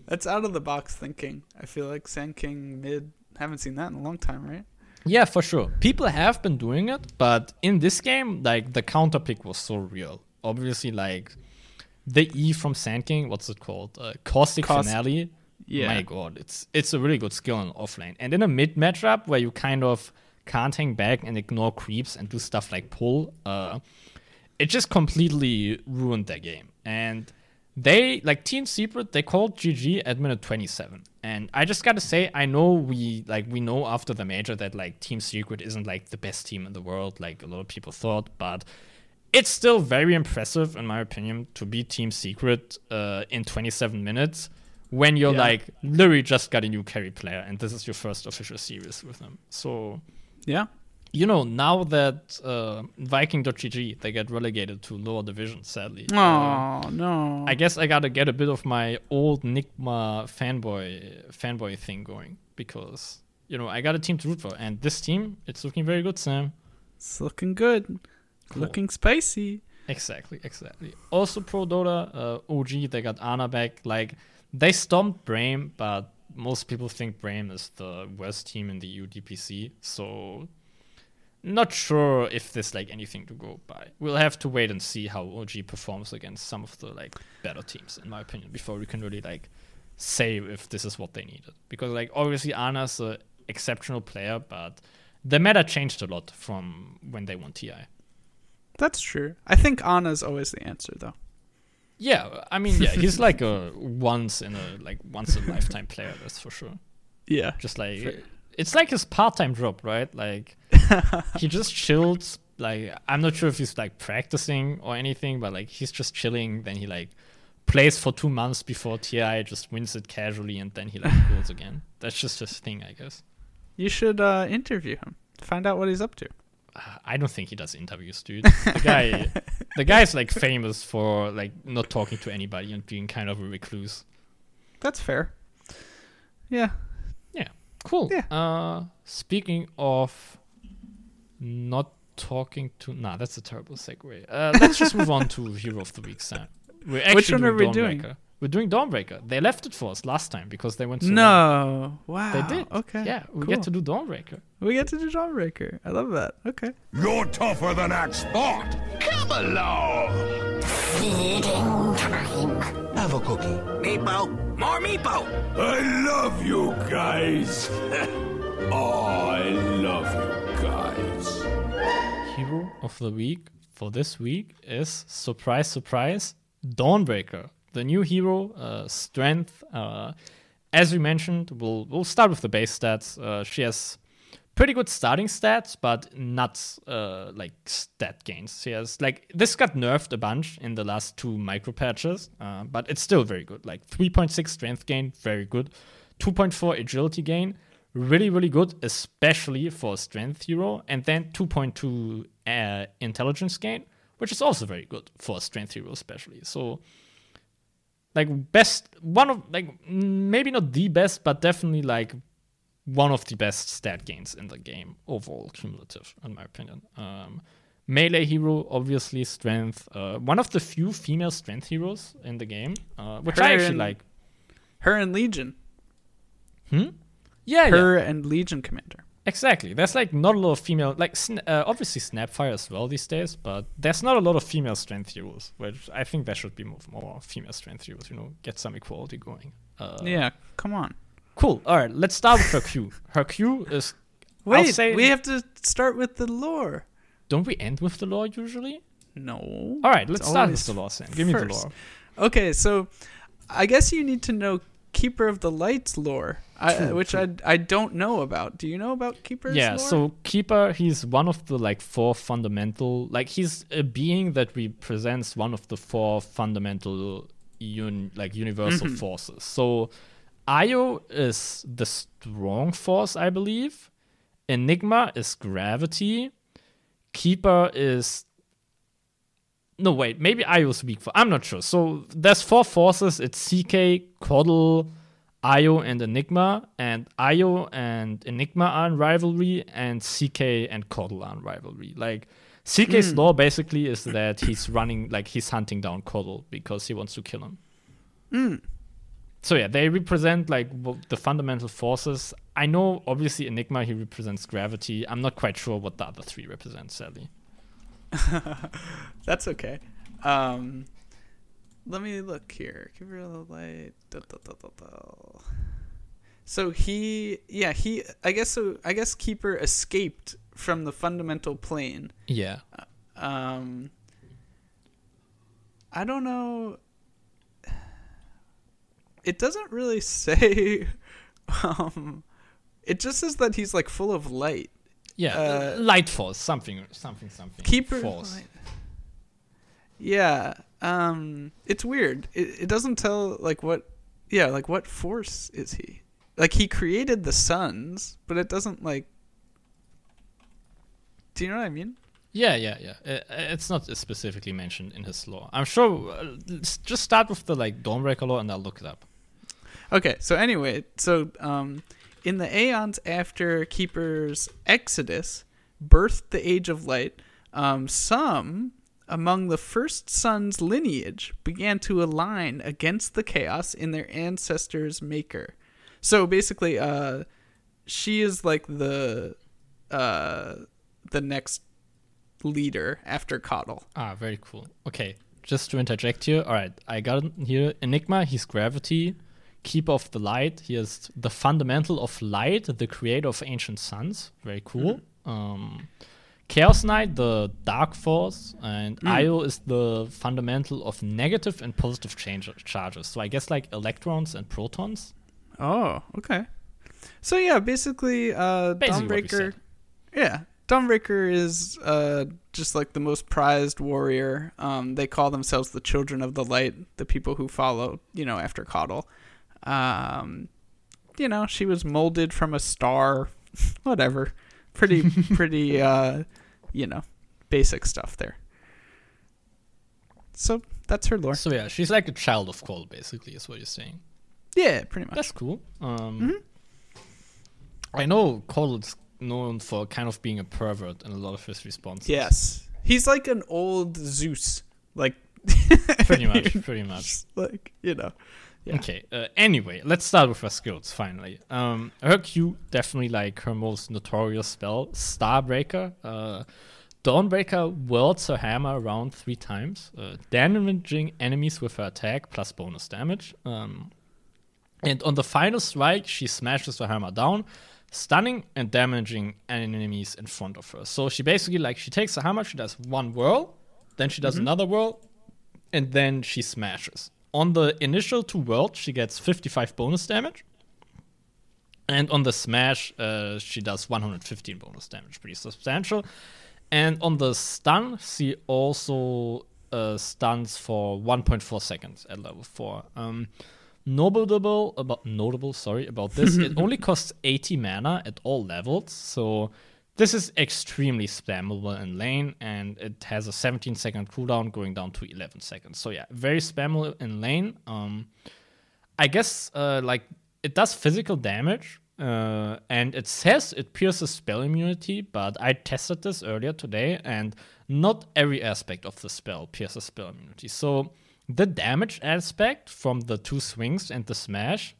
that's out of the box thinking. I feel like Sand King mid. Haven't seen that in a long time, right? Yeah, for sure. People have been doing it, but in this game, like the counter pick was so real. Obviously, like the E from Sand King, what's it called? Uh, Caustic Caust- Finale. Yeah. My God, it's it's a really good skill in offlane. And in a mid matchup where you kind of can't hang back and ignore creeps and do stuff like pull, uh, it just completely ruined their game. And they like Team Secret, they called GG at minute 27. And I just gotta say, I know we like we know after the major that like Team Secret isn't like the best team in the world, like a lot of people thought, but it's still very impressive in my opinion to beat Team Secret uh, in 27 minutes when you're Yeah. like literally just got a new carry player and this is your first official series with them. So Yeah. you know, now that uh, Vikin.gg they get relegated to lower division, sadly. Oh uh, no. I guess I gotta get a bit of my old Nigma fanboy fanboy thing going because you know I got a team to root for, and this team it's looking very good, Sam. it's looking good. Cool. Looking spicy. Exactly, exactly. Also, Pro Dota uh, OG they got Ana back. Like they stomped Brame, but most people think Brame is the worst team in the UDPC, So not sure if there's like anything to go by. We'll have to wait and see how OG performs against some of the like better teams, in my opinion, before we can really like say if this is what they needed. Because like obviously Ana's an exceptional player, but the meta changed a lot from when they won TI. That's true. I think Ana's always the answer though. Yeah, I mean, yeah, he's like a [laughs] once in a like once in a lifetime player. That's for sure. Yeah. Just like it's like his part time job, right? Like [laughs] he just chills. Like I'm not sure if he's like practicing or anything, but like he's just chilling. Then he like plays for two months before TI, just wins it casually, and then he like goes [laughs] again. That's just his thing, I guess. You should uh, interview him. Find out what he's up to. Uh, I don't think he does interviews, dude. The guy, [laughs] the guy's like famous for like not talking to anybody and being kind of a recluse. That's fair. Yeah. Yeah. Cool. Yeah. Uh, speaking of not talking to, nah, that's a terrible segue. Uh, let's just move on to Hero of the Week, Sam. We're actually Which one are we doing? We're doing Dawnbreaker. They left it for us last time because they went so well. no. Wow. They did. Okay. Yeah, we cool. get to do Dawnbreaker. We get to do Dawnbreaker. I love that. Okay. You're tougher than Axe Spot. Come along. Feeding. time. Have a cookie. Meepo, more Meepo. I love you guys. [laughs] oh, I love you guys. Hero of the Week for this week is surprise, surprise, Dawnbreaker, the new hero, uh, strength. Uh, as we mentioned, we'll we'll start with the base stats. Uh, she has pretty good starting stats, but not uh, like stat gains. She has like this got nerfed a bunch in the last two micro patches, uh, but it's still very good. Like 3.6 strength gain, very good. 2.4 agility gain, really really good, especially for a strength hero, and then 2.2 uh, intelligence gain, which is also very good for a strength hero, especially. So like best one of like maybe not the best, but definitely like one of the best stat gains in the game overall, cumulative, in my opinion. Um, melee hero, obviously, strength. Uh, one of the few female strength heroes in the game, uh, which I actually and- like. Her and Legion. Hmm? Yeah, yeah. Her and Legion Commander. Exactly. There's like not a lot of female, like uh, obviously Snapfire as well these days, but there's not a lot of female strength heroes. Which I think there should be more, more female strength heroes. You know, get some equality going. Uh, yeah, come on. Cool. All right, let's start with her Q. Her Q is. Wait, we have to start with the lore. Don't we end with the lore usually? No. All right, let's start with the lore. Sam. Give me the lore. Okay, so I guess you need to know Keeper of the Lights lore, I, which I I don't know about. Do you know about Keeper's yeah lore? so keeper he's one of the like four fundamental like he's a being that represents one of the four fundamental un, like universal Mm-hmm. forces so io is the strong force i believe enigma is gravity keeper is no wait maybe io is weak for i'm not sure so there's four forces it's ck KotL Io and Enigma, and Io and Enigma are in rivalry, and CK and KotL are in rivalry. Like CK's law basically is that he's running, like he's hunting down KotL because he wants to kill him. So yeah, they represent like the fundamental forces. I know, obviously, Enigma he represents gravity. I'm not quite sure what the other three represent, sadly. [laughs] That's okay. Um, let me look here. Keeper of the Light. da, da, da. So he, yeah, he. I guess so. I guess Keeper escaped from the fundamental plane. Yeah, Um, I don't know. It doesn't really [laughs] say. Um, it just says that he's like full of light. yeah, Uh, light force, something, something, something. Keeper. force. Light. Yeah. Um, it's weird. It it doesn't tell like what. Yeah, like what force is he? Like he created the suns, but it doesn't like. Do you know what I mean? Yeah, yeah, yeah. Uh, it's not specifically mentioned in his law. I'm sure. Uh, just start with the like Dawnbreaker law, and I'll look it up. Okay, so anyway, so um, in the aeons after Keeper's exodus, birthed the Age of Light, um, some among the first son's lineage began to align against the chaos in their ancestors' maker. So basically, uh, she is like the uh, the next leader after KotL. Ah, very cool. Okay, just to interject here. All right, I got here. Enigma, he's gravity. Keeper of the light. He is the fundamental of light, the creator of ancient suns. Very cool. Um, Chaos Knight, the dark force, and Io is the fundamental of negative and positive charges. So I guess like electrons and protons. Oh, okay. So yeah, basically, uh, Basically Dawnbreaker. Yeah, Dawnbreaker is uh just like the most prized warrior. Um, they call themselves the Children of the Light, the people who follow, you know, after KotL. Um, you know, she was molded from a star. [laughs] Whatever, pretty [laughs] pretty. uh, you know, basic stuff there. So that's her lore. So yeah, she's like a child of Cole, basically, is what you're saying. Yeah, pretty much. That's cool. Um, Mm-hmm. I know Cole is known for kind of being a pervert in a lot of his responses. Yes. He's like an old Zeus. Like pretty much, pretty [laughs] much. like, you know. Yeah. Okay. Uh, anyway, let's start with her skills. Finally, um, her Q definitely like her most notorious spell, Starbreaker. Uh, Dawnbreaker whirls her hammer around three times, uh, damaging enemies with her attack plus bonus damage. Um, and on the final strike, she smashes her hammer down, stunning and damaging enemies in front of her. So she basically like she takes the hammer, she does one whirl, then she does another whirl, and then she smashes. On the initial two whirls, she gets 55 bonus damage. And on the smash, uh, she does 115 bonus damage, pretty substantial. And on the stun, she also uh, stuns for 1.4 seconds at level 4. Um, notable about notable, sorry about this. [laughs] it only costs 80 mana at all levels, so this is extremely spammable in lane, and it has a 17 second cooldown going down to 11 seconds. So yeah, very spammable in lane. Um, I guess uh, like it does physical damage, uh, and it says it pierces spell immunity, but I tested this earlier today, and not every aspect of the spell pierces spell immunity. So the damage aspect from the two swings and the smash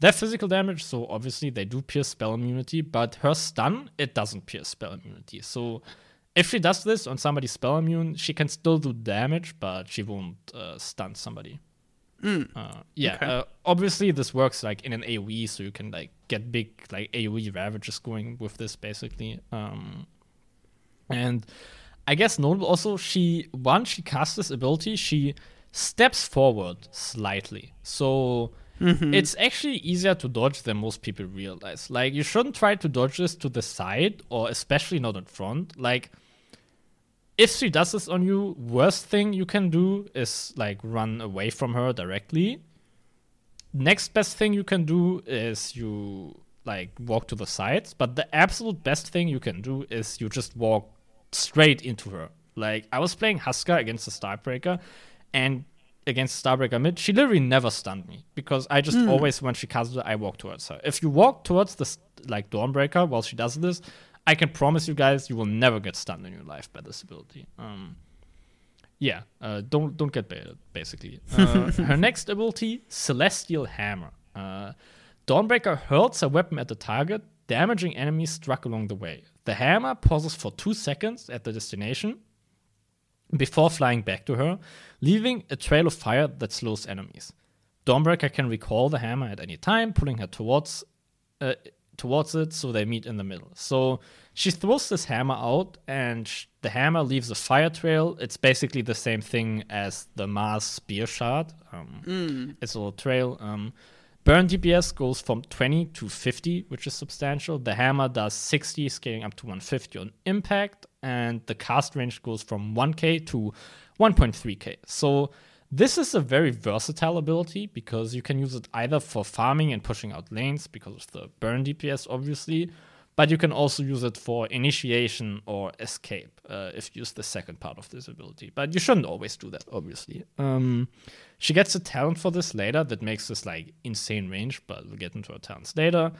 They're physical damage, so obviously they do pierce spell immunity, but her stun, it doesn't pierce spell immunity. So if she does this on somebody spell immune, she can still do damage, but she won't uh, stun somebody. Uh, yeah, Okay. uh, obviously this works like in an AOE, so you can like get big like AOE ravages going with this basically. Um, and I guess notable also, she once she casts this ability, she steps forward slightly. So Mm-hmm. it's actually easier to dodge than most people realize. Like you shouldn't try to dodge this to the side or especially not in front. Like if she does this on you, worst thing you can do is like run away from her directly. Next best thing you can do is you like walk to the sides, but the absolute best thing you can do is you just walk straight into her. Like I was playing Huskar against the Starbreaker, and against Starbreaker mid, she literally never stunned me because I just always when she casts it, I walk towards her. If you walk towards the like Dawnbreaker while she does this, I can promise you guys you will never get stunned in your life by this ability. Um, yeah, uh, don't don't get baited. Basically, [laughs] uh, her next ability, Celestial Hammer. Uh, Dawnbreaker hurls a weapon at the target, damaging enemies struck along the way. The hammer pauses for two seconds at the destination before flying back to her, leaving a trail of fire that slows enemies. Dawnbreaker can recall the hammer at any time, pulling her towards uh, towards it so they meet in the middle. So she throws this hammer out, and sh- the hammer leaves a fire trail. It's basically the same thing as the Mars spear shard. Um, It's a little trail. Um, burn DPS goes from 20 to 50, which is substantial. The hammer does 60, scaling up to 150 on impact, and the cast range goes from 1k to 1.3k. So this is a very versatile ability because you can use it either for farming and pushing out lanes because of the burn DPS, obviously, but you can also use it for initiation or escape uh, if you use the second part of this ability. But you shouldn't always do that, obviously. Um, she gets a talent for this later that makes this like insane range, but we'll get into her talents later.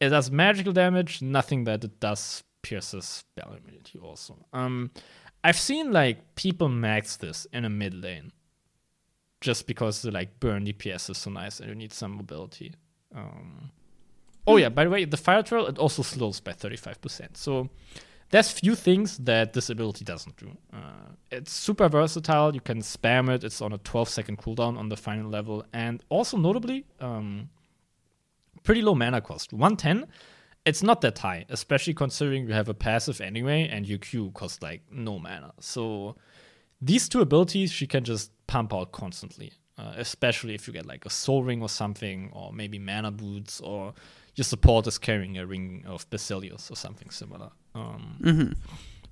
It does magical damage, nothing that it does pierces spell immunity also. Um, I've seen like people max this in a mid lane just because the like burn DPS is so nice and you need some mobility. Um, oh yeah, by the way, the fire trail it also slows by 35%. So there's few things that this ability doesn't do. Uh, it's super versatile. You can spam it. It's on a 12 second cooldown on the final level, and also notably, um, pretty low mana cost. 110. It's not that high, especially considering you have a passive anyway, and your Q costs like no mana. So these two abilities she can just pump out constantly, uh, especially if you get like a soul ring or something, or maybe mana boots, or your support is carrying a ring of Basilius or something similar. Um,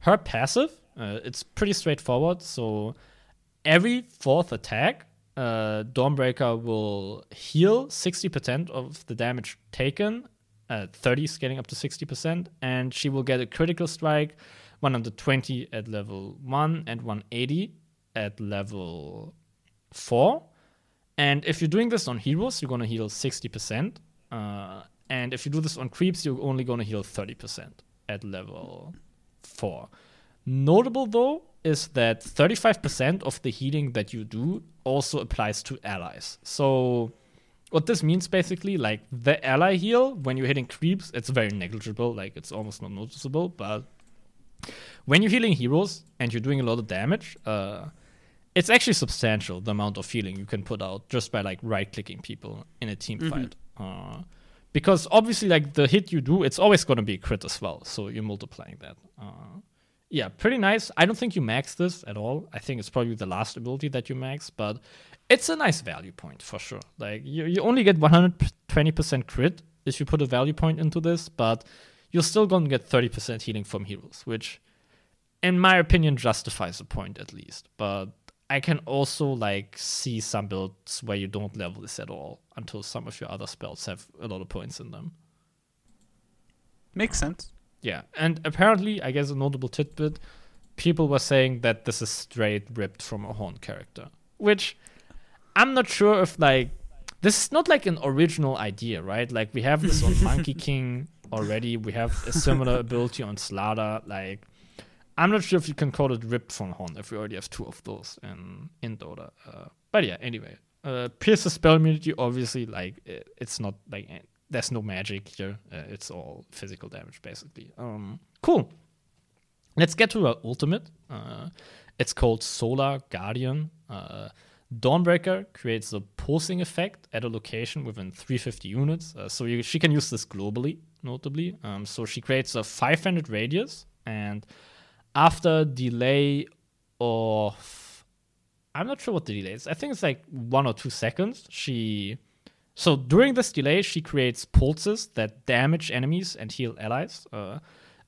Her passive, uh, it's pretty straightforward. So every fourth attack, uh, Dawnbreaker will heal 60% of the damage taken, uh, 30 scaling up to 60%, and she will get a critical strike 120 at level 1 and 180 at level 4. And if you're doing this on heroes, you're going to heal 60%. Uh, and if you do this on creeps, you're only going to heal 30% at level 4. Notable though is that 35% of the healing that you do also applies to allies. So what this means basically, like the ally heal when you're hitting creeps, it's very negligible, like it's almost not noticeable. But when you're healing heroes and you're doing a lot of damage, uh, it's actually substantial the amount of healing you can put out just by like right clicking people in a team fight. Uh, because obviously, like the hit you do, it's always going to be a crit as well. So you're multiplying that. Uh, yeah, pretty nice. I don't think you max this at all. I think it's probably the last ability that you max, but it's a nice value point for sure. Like you, you only get 120% crit if you put a value point into this, but you're still going to get 30% healing from heroes, which, in my opinion, justifies the point at least. But I can also like see some builds where you don't level this at all until some of your other spells have a lot of points in them. Makes sense. Yeah, and apparently, I guess a notable tidbit, people were saying that this is straight ripped from a HoN character, which I'm not sure if like this is not like an original idea, right? Like we have this on Monkey [laughs] King already. We have a similar ability on Slardar. Like I'm not sure if you can call it ripped from HoN if we already have two of those in in Dota. Uh, but yeah, anyway, Uh, Pierce's spell immunity, obviously, like it, it's not like there's no magic here. Uh, it's all physical damage, basically. Um, cool. Let's get to our ultimate. Uh, it's called Solar Guardian. Uh, Dawnbreaker creates a pulsing effect at a location within 350 units. Uh, so you, she can use this globally, notably. Um, so she creates a 500 radius, and after delay of, I'm not sure what the delay is. I think it's like one or two seconds. She, so during this delay, she creates pulses that damage enemies and heal allies. Uh,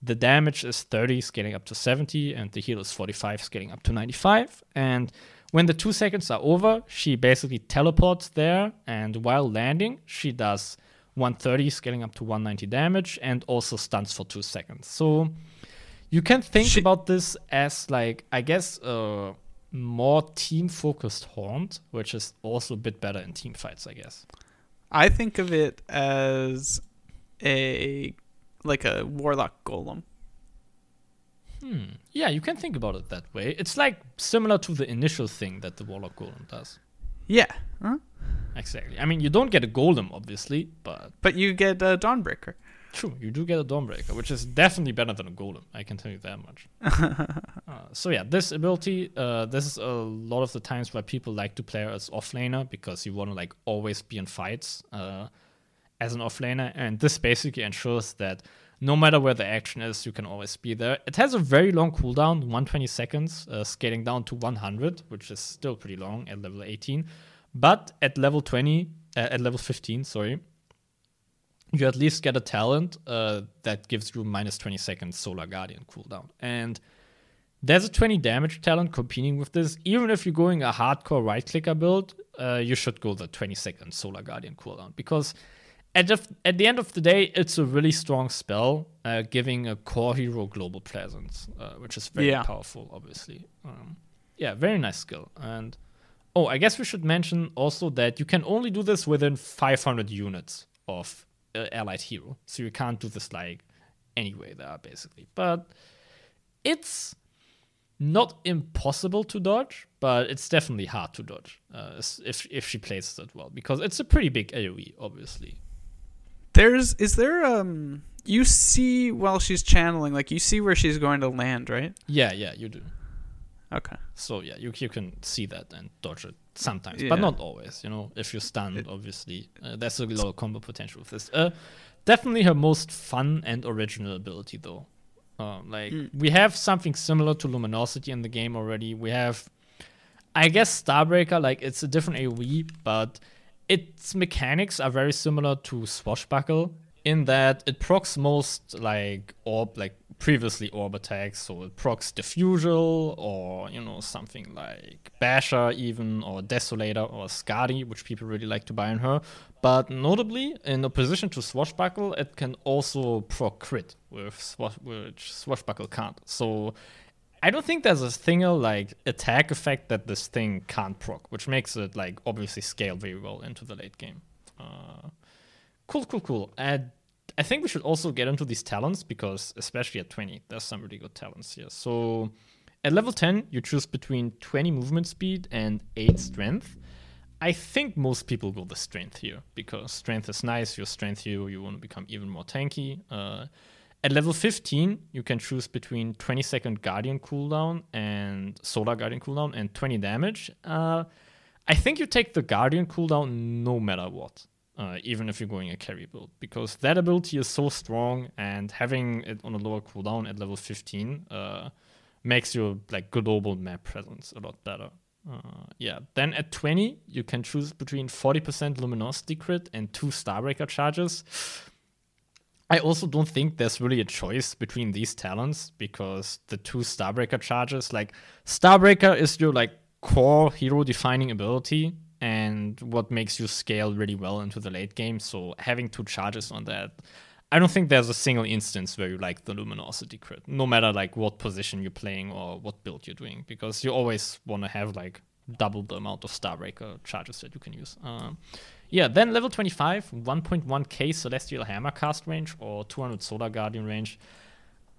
the damage is 30, scaling up to 70, and the heal is 45, scaling up to 95. And when the two seconds are over, she basically teleports there, and while landing, she does 130, scaling up to 190 damage, and also stuns for two seconds. So you can think She- about this as, like, I guess, a more team focused haunt, which is also a bit better in team fights, I guess. I think of it as a like a warlock golem. Hmm. Yeah, you can think about it that way. It's like similar to the initial thing that the Warlock Golem does. Yeah, huh? Exactly. I mean, you don't get a golem, obviously, but but you get a Dawnbreaker. true, you do get a Dawnbreaker, which is definitely better than a golem. I can tell you that much. [laughs] uh, so yeah, this ability, uh, this is a lot of the times why people like to play as offlaner because you want to like always be in fights uh, as an offlaner, and this basically ensures that no matter where the action is, you can always be there. It has a very long cooldown, 120 seconds, uh, scaling down to 100, which is still pretty long at level 18. But at level 20, uh, at level 15, sorry, you at least get a talent uh, that gives you minus 20 seconds Solar Guardian cooldown. And there's a 20 damage talent competing with this. Even if you're going a hardcore right clicker build, uh, you should go the 20 second Solar Guardian cooldown because at the, at the end of the day, it's a really strong spell, uh, giving a core hero global presence, uh, which is very Yeah. powerful, obviously. Um, yeah, very nice skill. And oh, I guess we should mention also that you can only do this within 500 units of uh, allied hero, so you can't do this like anyway there, basically. But it's not impossible to dodge, but it's definitely hard to dodge uh, if if she plays it well because it's a pretty big AOE, obviously. There's is there um you see while she's channeling like you see where she's going to land, right? Yeah, yeah, you do. Okay. So yeah, you you can see that and dodge it sometimes, Yeah. but not always. You know, if you're stunned, obviously, uh, there's a lot of combo potential with this. Uh, definitely her most fun and original ability, though. Um, like we have something similar to Luminosity in the game already. We have, I guess, Starbreaker. Like it's a different AOE, but its mechanics are very similar to Swashbuckle in that it procs most like orb, like previously orb attacks. So it procs Diffusal or you know something like Basher even or Desolator or Skadi, which people really like to buy in her. But notably, in opposition to Swashbuckle, it can also proc crit, with swash, which Swashbuckle can't. So I don't think there's a single like attack effect that this thing can't proc, which makes it like obviously scale very well into the late game. Uh, cool, cool, cool. And I think we should also get into these talents because especially at 20, there's some really good talents here. So at level 10, you choose between 20 movement speed and 8 strength. I think most people go the strength here because strength is nice. Your strength here, you want to become even more tanky. Uh, at level 15, you can choose between 20 second Guardian cooldown and Solar Guardian cooldown and 20 damage. Uh, I think you take the Guardian cooldown no matter what, uh, even if you're going a carry build, because that ability is so strong and having it on a lower cooldown at level 15 uh, makes your like global map presence a lot better. Uh, yeah. Then at 20, you can choose between 40% luminosity crit and two Starbreaker charges. I also don't think there's really a choice between these talents because the two Starbreaker charges, like Starbreaker is your like core hero defining ability and what makes you scale really well into the late game. So having two charges on that, I don't think there's a single instance where you like the luminosity crit, no matter like what position you're playing or what build you're doing, because you always want to have like double the amount of Starbreaker charges that you can use. Um, yeah, then level 25, 1.1k Celestial Hammer cast range or 200 Solar Guardian range.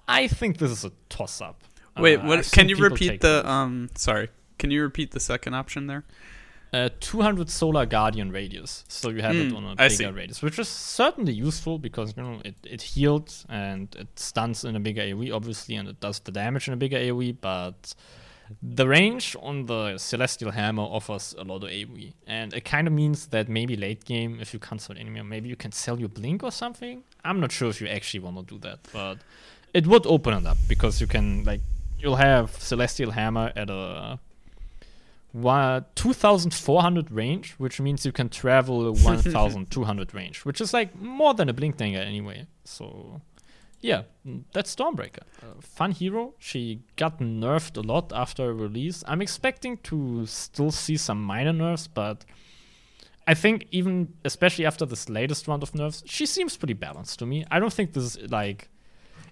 I think this is a toss up. Wait, Uh, what can you repeat the um sorry. Can you repeat the second option there? uh, 200 solar guardian radius so you have it Mm, on a I bigger see. radius which is certainly useful because you know it, it heals and it stuns in a bigger aoe obviously and it does the damage in a bigger aoe but the range on the celestial hammer offers a lot of aoe and it kind of means that maybe late game if you cancel an enemy maybe you can sell your blink or something. I'm not sure if you actually want to do that but it would open it up because you can like you'll have celestial hammer at a wa- 2400 range which means you can travel [laughs] 1200 range which is like more than a blink dagger anyway so yeah mm, that's stormbreaker uh, fun hero she got nerfed a lot after release i'm expecting to still see some minor nerfs but I think even especially after this latest round of nerfs, she seems pretty balanced to me. I don't think this is like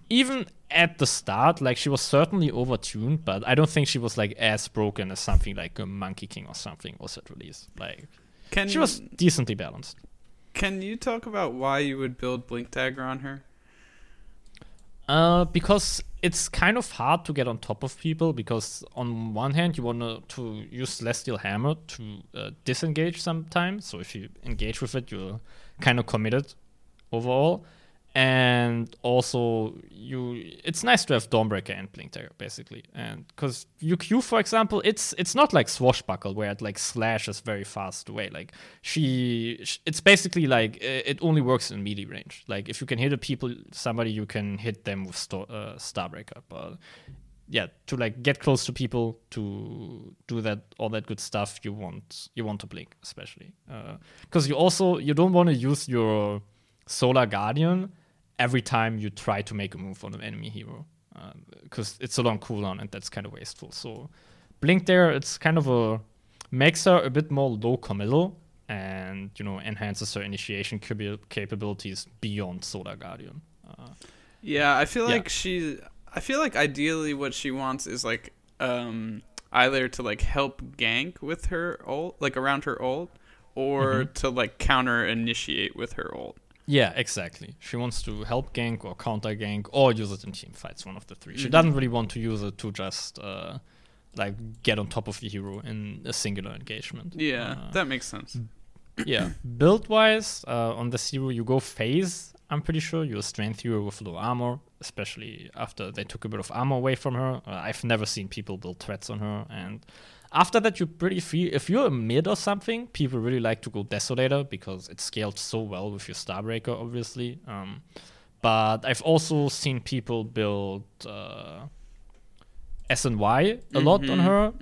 even at the start, like she was certainly overtuned, but I don't think she was like as broken as something like a Monkey King or something was at release. Like Can she was decently balanced. Can you talk about why you would build Blink Dagger on her? Uh, because it's kind of hard to get on top of people because on one hand you want to use Celestial Hammer to uh, disengage sometimes. So if you engage with it, you're kind of committed overall. And also, you it's nice to have Dawnbreaker and Blink Dagger basically, and because UQ for example, it's it's not like Swashbuckle where it like slashes very fast away. Like she, it's basically like uh, it only works in melee range. Like if you can hit a people somebody, you can hit them with uh, Starbreaker. But yeah, to like get close to people to do that all that good stuff, you want you want to blink especially because you also you don't want to use your Solar Guardian every time you try to make a move on an enemy hero because it's a long cooldown and that's kind of wasteful. So blink there, it's kind of a makes her a bit more low committal and you know enhances her initiation capabil- capabilities beyond Solar Guardian. Uh, Yeah, I feel Yeah. like she. I feel like ideally what she wants is like um either to like help gank with her ult, like around her ult, or to like counter initiate with her ult. Yeah, exactly. She wants to help gank or counter gank or use it in team fights, one of the 3 She doesn't really want to use it to just uh, like get on top of the hero in a singular engagement. Yeah, Uh, that makes sense. yeah. Build wise, uh, on the hero, you go phase. I'm pretty sure you're a strength hero with low armor, especially after they took a bit of armor away from her. Uh, I've never seen people build treads on her, and after that, you're pretty free. If you're a mid or something, people really like to go Desolator because it scaled so well with your Starbreaker, obviously. Um, but I've also seen people build uh, S and Y a lot on her,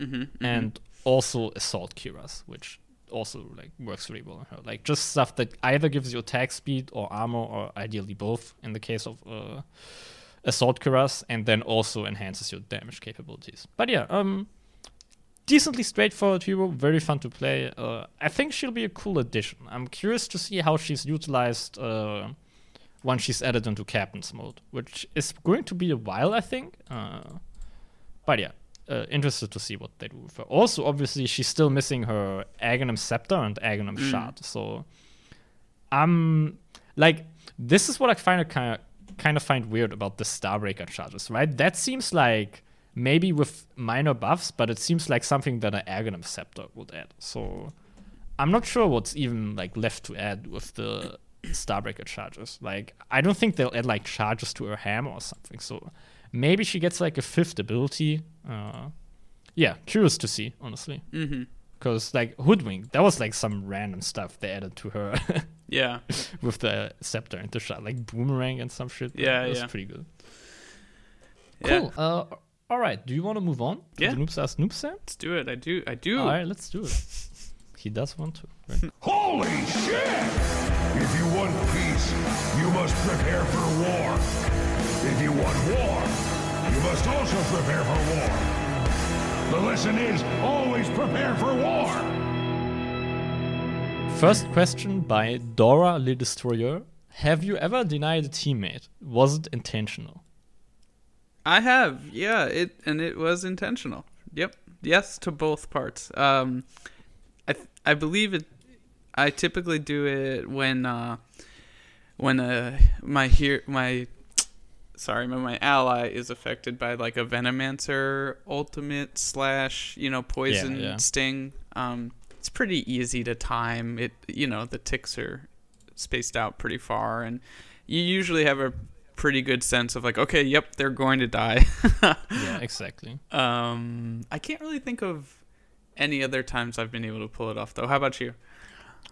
and also Assault Cuirass, which also like works really well on her. Like just stuff that either gives you attack speed or armor, or ideally both. In the case of uh, Assault Cuirass, and then also enhances your damage capabilities. But yeah, um, decently straightforward hero, very fun to play. Uh, I think she'll be a cool addition. I'm curious to see how she's utilized uh, once she's added into Captain's mode, which is going to be a while, I think. Uh, but yeah, uh, interested to see what they do with her. Also, obviously, she's still missing her Aghanim Scepter and Aghanim Shard, so I'm like, this is what I find kind of kind of find weird about the Starbreaker charges, right? That seems like maybe with minor buffs, but it seems like something that an Aghanim Scepter would add. So I'm not sure what's even like left to add with the Starbreaker charges. Like I don't think they'll add like charges to her hammer or something. So maybe she gets like a fifth ability. Uh, yeah, curious to see, honestly. Mm-hmm. Because like Hoodwink, that was like some random stuff they added to her [laughs] Yeah, with the scepter and the shot, like boomerang and some shit. Yeah, it was yeah. pretty good. yeah. Cool. Uh, all right. Do you want to move on? Yeah. The Noobs Ask Noob Sam? Let's do it. I do. I do. All right, let's do it. [laughs] He does want to. Right. [laughs] Holy shit! If you want peace, you must prepare for war. If you want war, you must also prepare for war. The lesson is always prepare for war. First question by Dora Le Destroyer. Have you ever denied a teammate? Was it intentional? I have, yeah. It and it was intentional. Yep. Yes to both parts. Um, I th- I believe it. I typically do it when uh, when uh my here my sorry when my ally is affected by like a venomancer ultimate slash you know poison yeah. sting. Um, it's pretty easy to time. It you know the ticks are spaced out pretty far, and you usually have a pretty good sense of like, okay, yep, they're going to die. yeah, [laughs] exactly. um, I can't really think of any other times I've been able to pull it off though. How about you?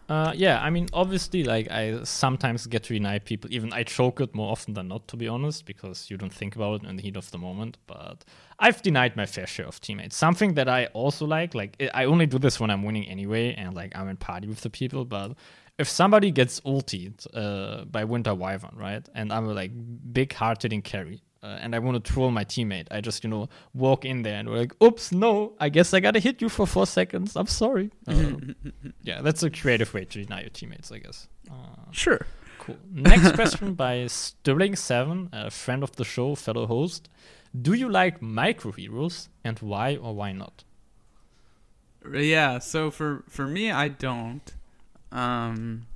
Uh, yeah, I mean, obviously, like I sometimes get to deny people. Even I choke it more often than not, to be honest, because you don't think about it in the heat of the moment. But I've denied my fair share of teammates. Something that I also like, like I only do this when I'm winning anyway, and like I'm in party with the people. But if somebody gets ultied uh, by Winter Wyvern, right, and I'm a like big hard hitting carry, uh, and I want to troll my teammate, I just you know walk in there and we're like, "Oops, no, I guess I gotta hit you for four seconds. I'm sorry." Uh, [laughs] yeah, that's a creative way to deny your teammates, I guess. Uh, Sure. cool. Next [laughs] question by Sterling Seven, a friend of the show, fellow host. Do you like micro heroes, and why or why not? Yeah, so for for me I don't. Um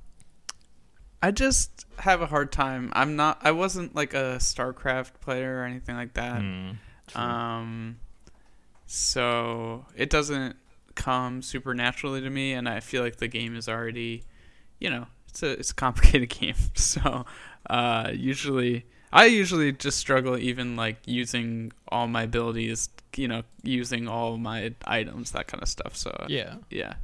I just have a hard time. I'm not I wasn't like a StarCraft player or anything like that. True. Um so it doesn't come super naturally to me and I feel like the game is already you know, it's a it's a complicated [laughs] game. So uh usually I usually just struggle even like using all my abilities, you know, using all my items, that kind of stuff. So yeah. yeah.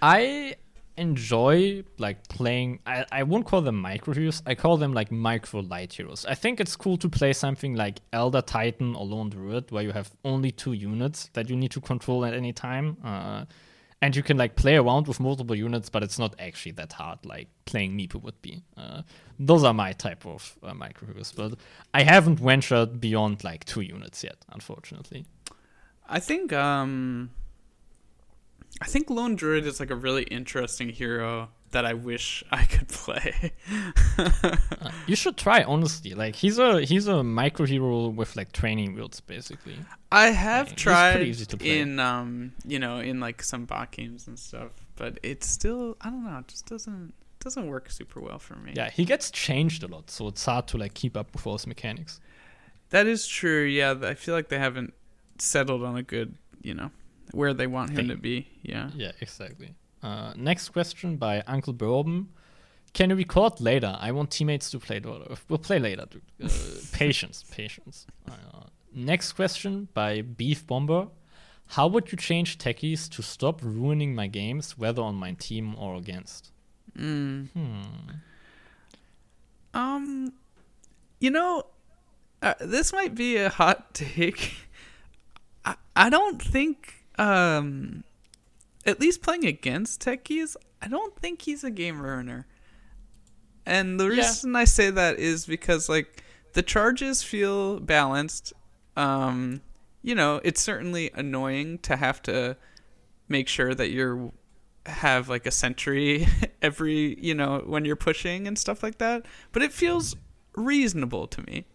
I enjoy like playing I, I won't call them micro heroes i call them like micro light heroes. I think it's cool to play something like elder titan or lone druid where you have only two units that you need to control at any time uh, and you can like play around with multiple units but it's not actually that hard like playing Meepo would be. Uh, those are my type of uh, micro heroes but i haven't ventured beyond like two units yet unfortunately. I think um I think Lone Druid is like a really interesting hero that I wish [laughs] I could play. you should try honestly like he's a he's a micro hero with like training wheels basically I have pretty tried easy to play. in um you know in like some bot games and stuff, but it's still I don't know, it just doesn't doesn't work super well for me. Yeah, he gets changed a lot, so it's hard to like keep up with all his mechanics. That is true. Yeah, I feel like they haven't settled on a good, you know, where they want him to be. Yeah. Yeah, exactly. Uh, next question by Uncle Bourbon. Can you record later? I want teammates to play later. We'll play later. Uh, [laughs] patience, patience. Uh, next question by Beef Bomber. How would you change techies to stop ruining my games, whether on my team or against? Mm. Hmm. Um, you know, uh, this might be a hot [laughs] take. I, I don't think, um, at least playing against techies, I don't think he's a game ruiner. And the Yeah. reason I say that is because, like, the charges feel balanced. Um, you know, it's certainly annoying to have to make sure that you're have like a sentry [laughs] every you know when you're pushing and stuff like that but it feels reasonable to me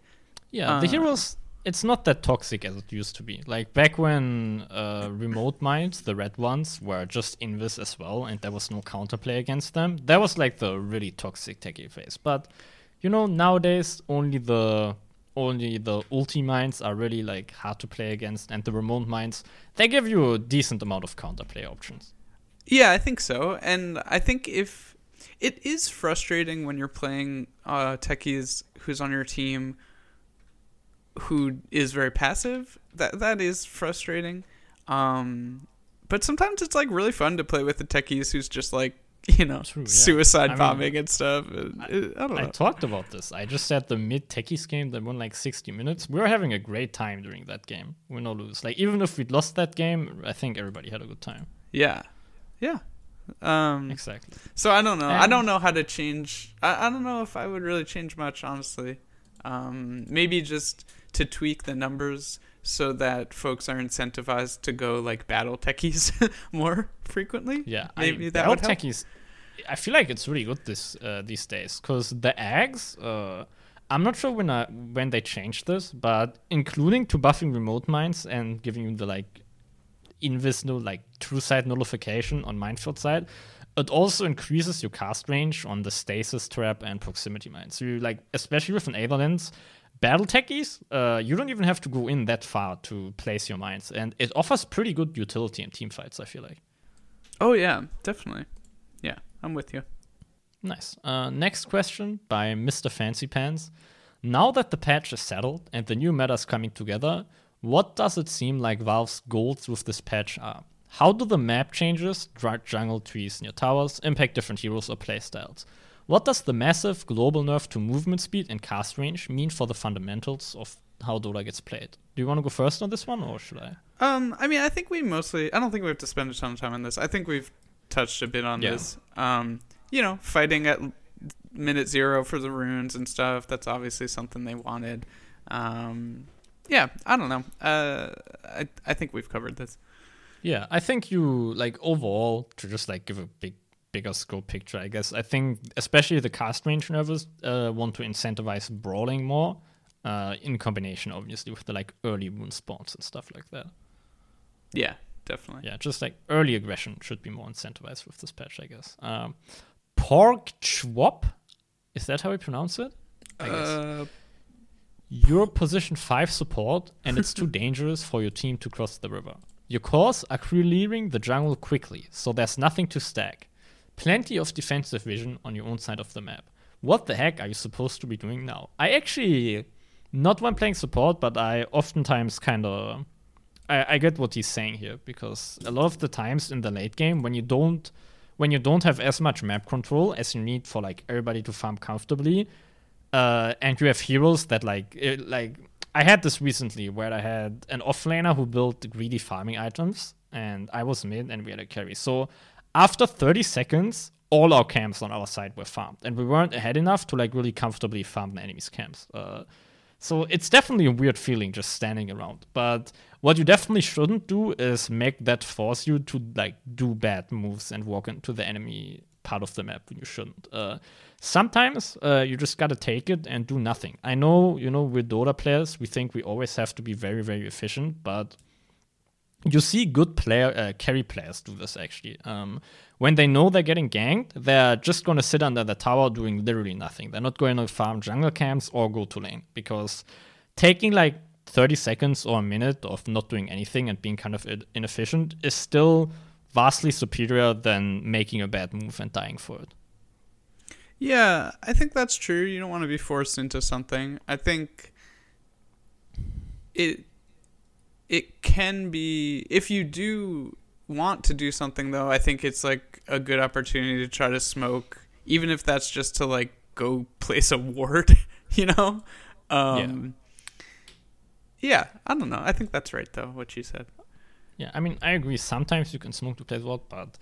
Yeah, the Uh, heroes. It's not that toxic as it used to be. Like back when uh, remote mines, the red ones, were just invis as well, and there was no counterplay against them. That was like the really toxic techie phase. But you know, nowadays only the only the ulti mines are really like hard to play against, and the remote mines they give you a decent amount of counterplay options. yeah i think so and i think if it is frustrating when you're playing uh techies who's on your team who is very passive that that is frustrating um but sometimes it's like really fun to play with the techies who's just like [laughs] you know True, yeah. suicide I mean, bombing and stuff and it- I, don't know I talked about this. I just said the mid techies game that won like 60 minutes. We were having a great time during that game. Win or lose. Like even if we'd lost that game, I think everybody had a good time. yeah yeah um Exactly. So I don't know. I don't know how to change. I, I don't know if I would really change much, honestly. Um, maybe just to tweak the numbers so that folks are incentivized to go like battle techies [laughs] more frequently. Yeah, maybe I, that the would elf help. techies. I feel like it's really good this uh, these days because the eggs. Uh, I'm not sure when I, when they changed this, but including to buffing remote mines and giving you the like invis no like true sight nullification on minefield side, it also increases your cast range on the stasis trap and proximity mines. So you like especially with an Aether Lens, battle techies, uh, you don't even have to go in that far to place your mines, and it offers pretty good utility in team fights. I feel like. Oh yeah, definitely. Yeah, I'm with you. Nice. Uh, next question by Mr. Fancy Pants. Now that the patch is settled and the new meta is coming together, what does it seem like Valve's goals with this patch are? How do the map changes, jungle trees near towers, impact different heroes or playstyles? What does the massive global nerf to movement speed and cast range mean for the fundamentals of how Dota gets played? Do you want to go first on this one, or should I? Um, I mean, I think we mostly. I don't think we have to spend a ton of time on this. I think we've touched a bit on Yeah. this. Um, you know, fighting at minute zero for the runes and stuff. That's obviously something they wanted. Um, yeah, I don't know. Uh, I I think we've covered this. Yeah, I think you like overall to just like give a big bigger scope picture. I guess I think especially the cast range nerfs uh, want to incentivize brawling more, uh, in combination obviously with the like early rune spawns and stuff like that. Yeah, definitely. Yeah, just like early aggression should be more incentivized with this patch, I guess. Um, Pork Chwop, is that how we pronounce it? I guess. Uh, You're position 5 support, and it's too [laughs] dangerous for your team to cross the river. Your cores are clearing the jungle quickly, so there's nothing to stack. Plenty of defensive vision on your own side of the map. What the heck are you supposed to be doing now? I actually, not when playing support, but I oftentimes kind of. I, I get what he's saying here because a lot of the times in the late game when you don't when you don't have as much map control as you need for like everybody to farm comfortably, uh, and you have heroes that like it, like I had this recently where I had an offlaner who built greedy farming items, and I was mid and we had a carry. So after 30 seconds, all our camps on our side were farmed, and we weren't ahead enough to like really comfortably farm the enemy's camps. Uh, so it's definitely a weird feeling just standing around. But what you definitely shouldn't do is make that force you to like do bad moves and walk into the enemy part of the map when you shouldn't. Uh, sometimes uh, you just gotta take it and do nothing. I know, you know, we're Dota players. We think we always have to be very, very efficient, but you see good player uh, carry players do this actually. Um, when they know they're getting ganked, they're just going to sit under the tower doing literally nothing. They're not going to farm jungle camps or go to lane because taking like 30 seconds or a minute of not doing anything and being kind of inefficient is still vastly superior than making a bad move and dying for it. Yeah, I think that's true. You don't want to be forced into something. I think it it can be if you do want to do something though, I think it's like a good opportunity to try to smoke even if that's just to like go [laughs] place a ward, [laughs] you know? Um yeah. I don't know. I think that's right though what you said. Yeah, I mean, I agree. Sometimes you can smoke to play ward, but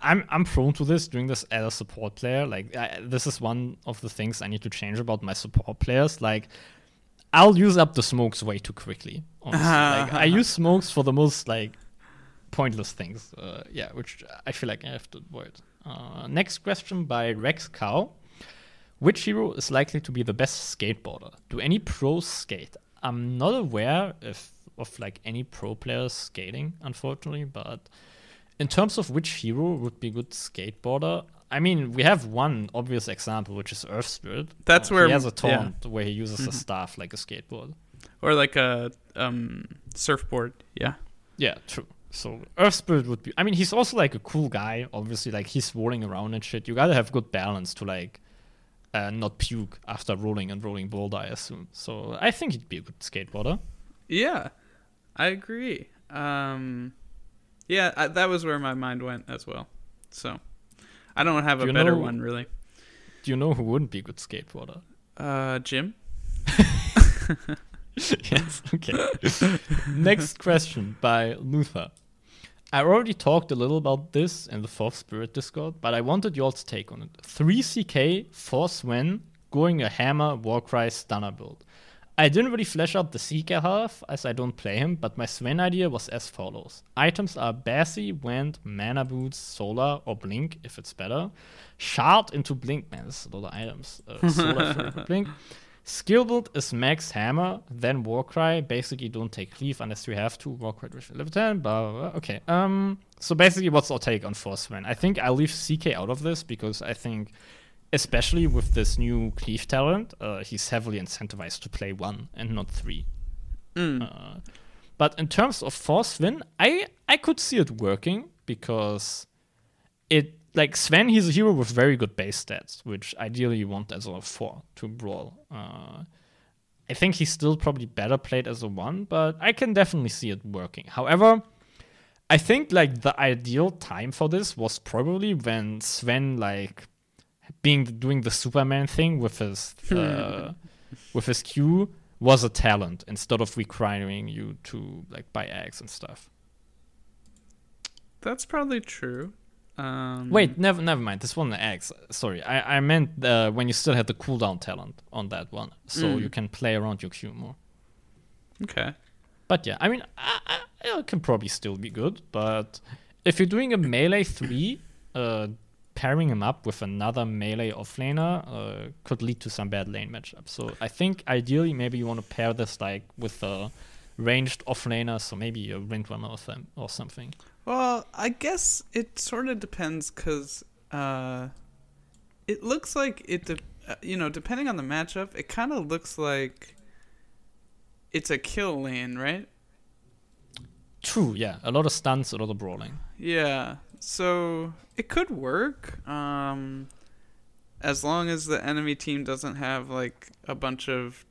I'm I'm prone to this doing this as a support player. Like I, this is one of the things I need to change about my support players. Like I'll use up the smokes way too quickly. Honestly. like I use smokes for the most like pointless things. Uh, yeah, which I feel like I have to avoid. Uh, next question by Rex Cow. Which hero is likely to be the best skateboarder? Do any pros skate? I'm not aware if of like any pro players skating, unfortunately, but in terms of which hero would be a good skateboarder, I mean, we have one obvious example, which is Earth Spirit. That's Uh, where- he has a yeah. taunt where he uses a staff like a skateboard. Or like a um surfboard. Yeah. Yeah, true. So Earth Spirit would be. I mean, he's also like a cool guy. Obviously, like he's rolling around and shit. You gotta have good balance to like uh, not puke after rolling and rolling boulder. I assume. So I think he'd be a good skateboarder. Yeah, I agree. Um, yeah, I, that was where my mind went as well. So I don't have Do a better know- one really. Do you know who wouldn't be a good skateboarder? Uh, Jim. [laughs] yes. Okay. Next question by Luther. I already talked a little about this in the Fourth Spirit Discord, but I wanted y'all's take on it. 3CK for Sven going a hammer Warcry stunner build. I didn't really flesh out the CK half as I don't play him, but my Sven idea was as follows. Items are Bassy, Wand, Mana Boots, Solar, or Blink if it's better. Shard into Blink. Man, this is a lot of items. Uh, [laughs] solar for Blink. Skill build is max hammer, then Warcry. Basically, don't take cleave unless you have to. Warcry with level 10, blah, blah, blah. Okay. Um. So basically, what's our take on Force Sven? I think I'll leave CK out of this because I think, especially with this new cleave talent, uh, he's heavily incentivized to play one and not three. Uh, but in terms of four Sven, I I could see it working because it like Sven, he's a hero with very good base stats, which ideally you want as a four to brawl. Uh, I think he's still probably better played as a one, but I can definitely see it working. However, I think like the ideal time for this was probably when Sven like being doing the Superman thing with his uh, with his Q was a talent instead of requiring you to like buy Aghs and stuff. That's probably true. Um, Wait, never never mind. This one Aghs. Sorry, I I meant uh, when you still had the cooldown talent on that one, so Mm. you can play around your Q more. Okay. But yeah, I mean, I, I, it can probably still be good. But if you're doing a melee three, uh, pairing him up with another melee offlaner uh, could lead to some bad lane matchups. So I think ideally maybe you want to pair this like with a ranged offlaner, so maybe a Windrunner or, them, or something. Well, I guess it sort of depends because uh, it looks like it. De- uh, you know, depending on the matchup, it kind of looks like it's a kill lane, right? True, yeah, a lot of stunts, a lot of brawling. Yeah. So it could work. Um, as long as the enemy team doesn't have like a bunch of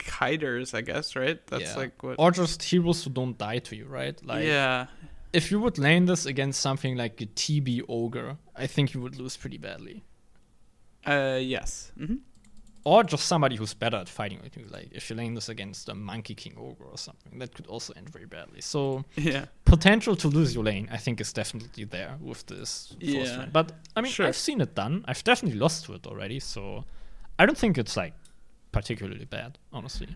kiters, I guess, right? That's Yeah. like what. Or just heroes who don't die to you, right? Like yeah. if you would lane this against something like a TB ogre, I think you would lose pretty badly. Uh, yes. hmm Or just somebody who's better at fighting with you. Like if you lane this against a Monkey King ogre or something, that could also end very badly. So Yeah. potential to lose your lane, I think, is definitely there with this force Yeah. But I mean, Sure. I've seen it done. I've definitely lost to it already. So I don't think it's like particularly bad, honestly.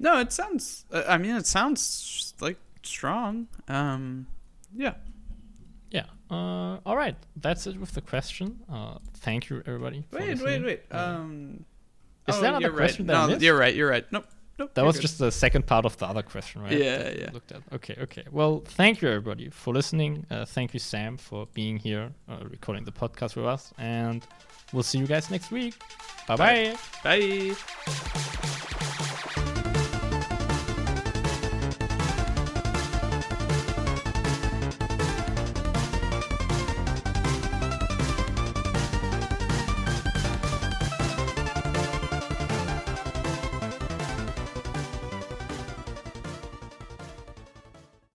No, it sounds. I mean, it sounds like strong. Um, yeah. Yeah. Uh, all right. That's it with the question. Uh, thank you, everybody. Wait, wait, wait. Um, Is oh, there another question right. that I no, missed? you're right. You're right. Nope. Nope. That was good. just the second part of the other question, right? Yeah, that yeah. Looked at. Okay, okay. Well, thank you everybody for listening. Uh, thank you, Sam, for being here, uh, recording the podcast with us, and we'll see you guys next week. Bye bye. Bye.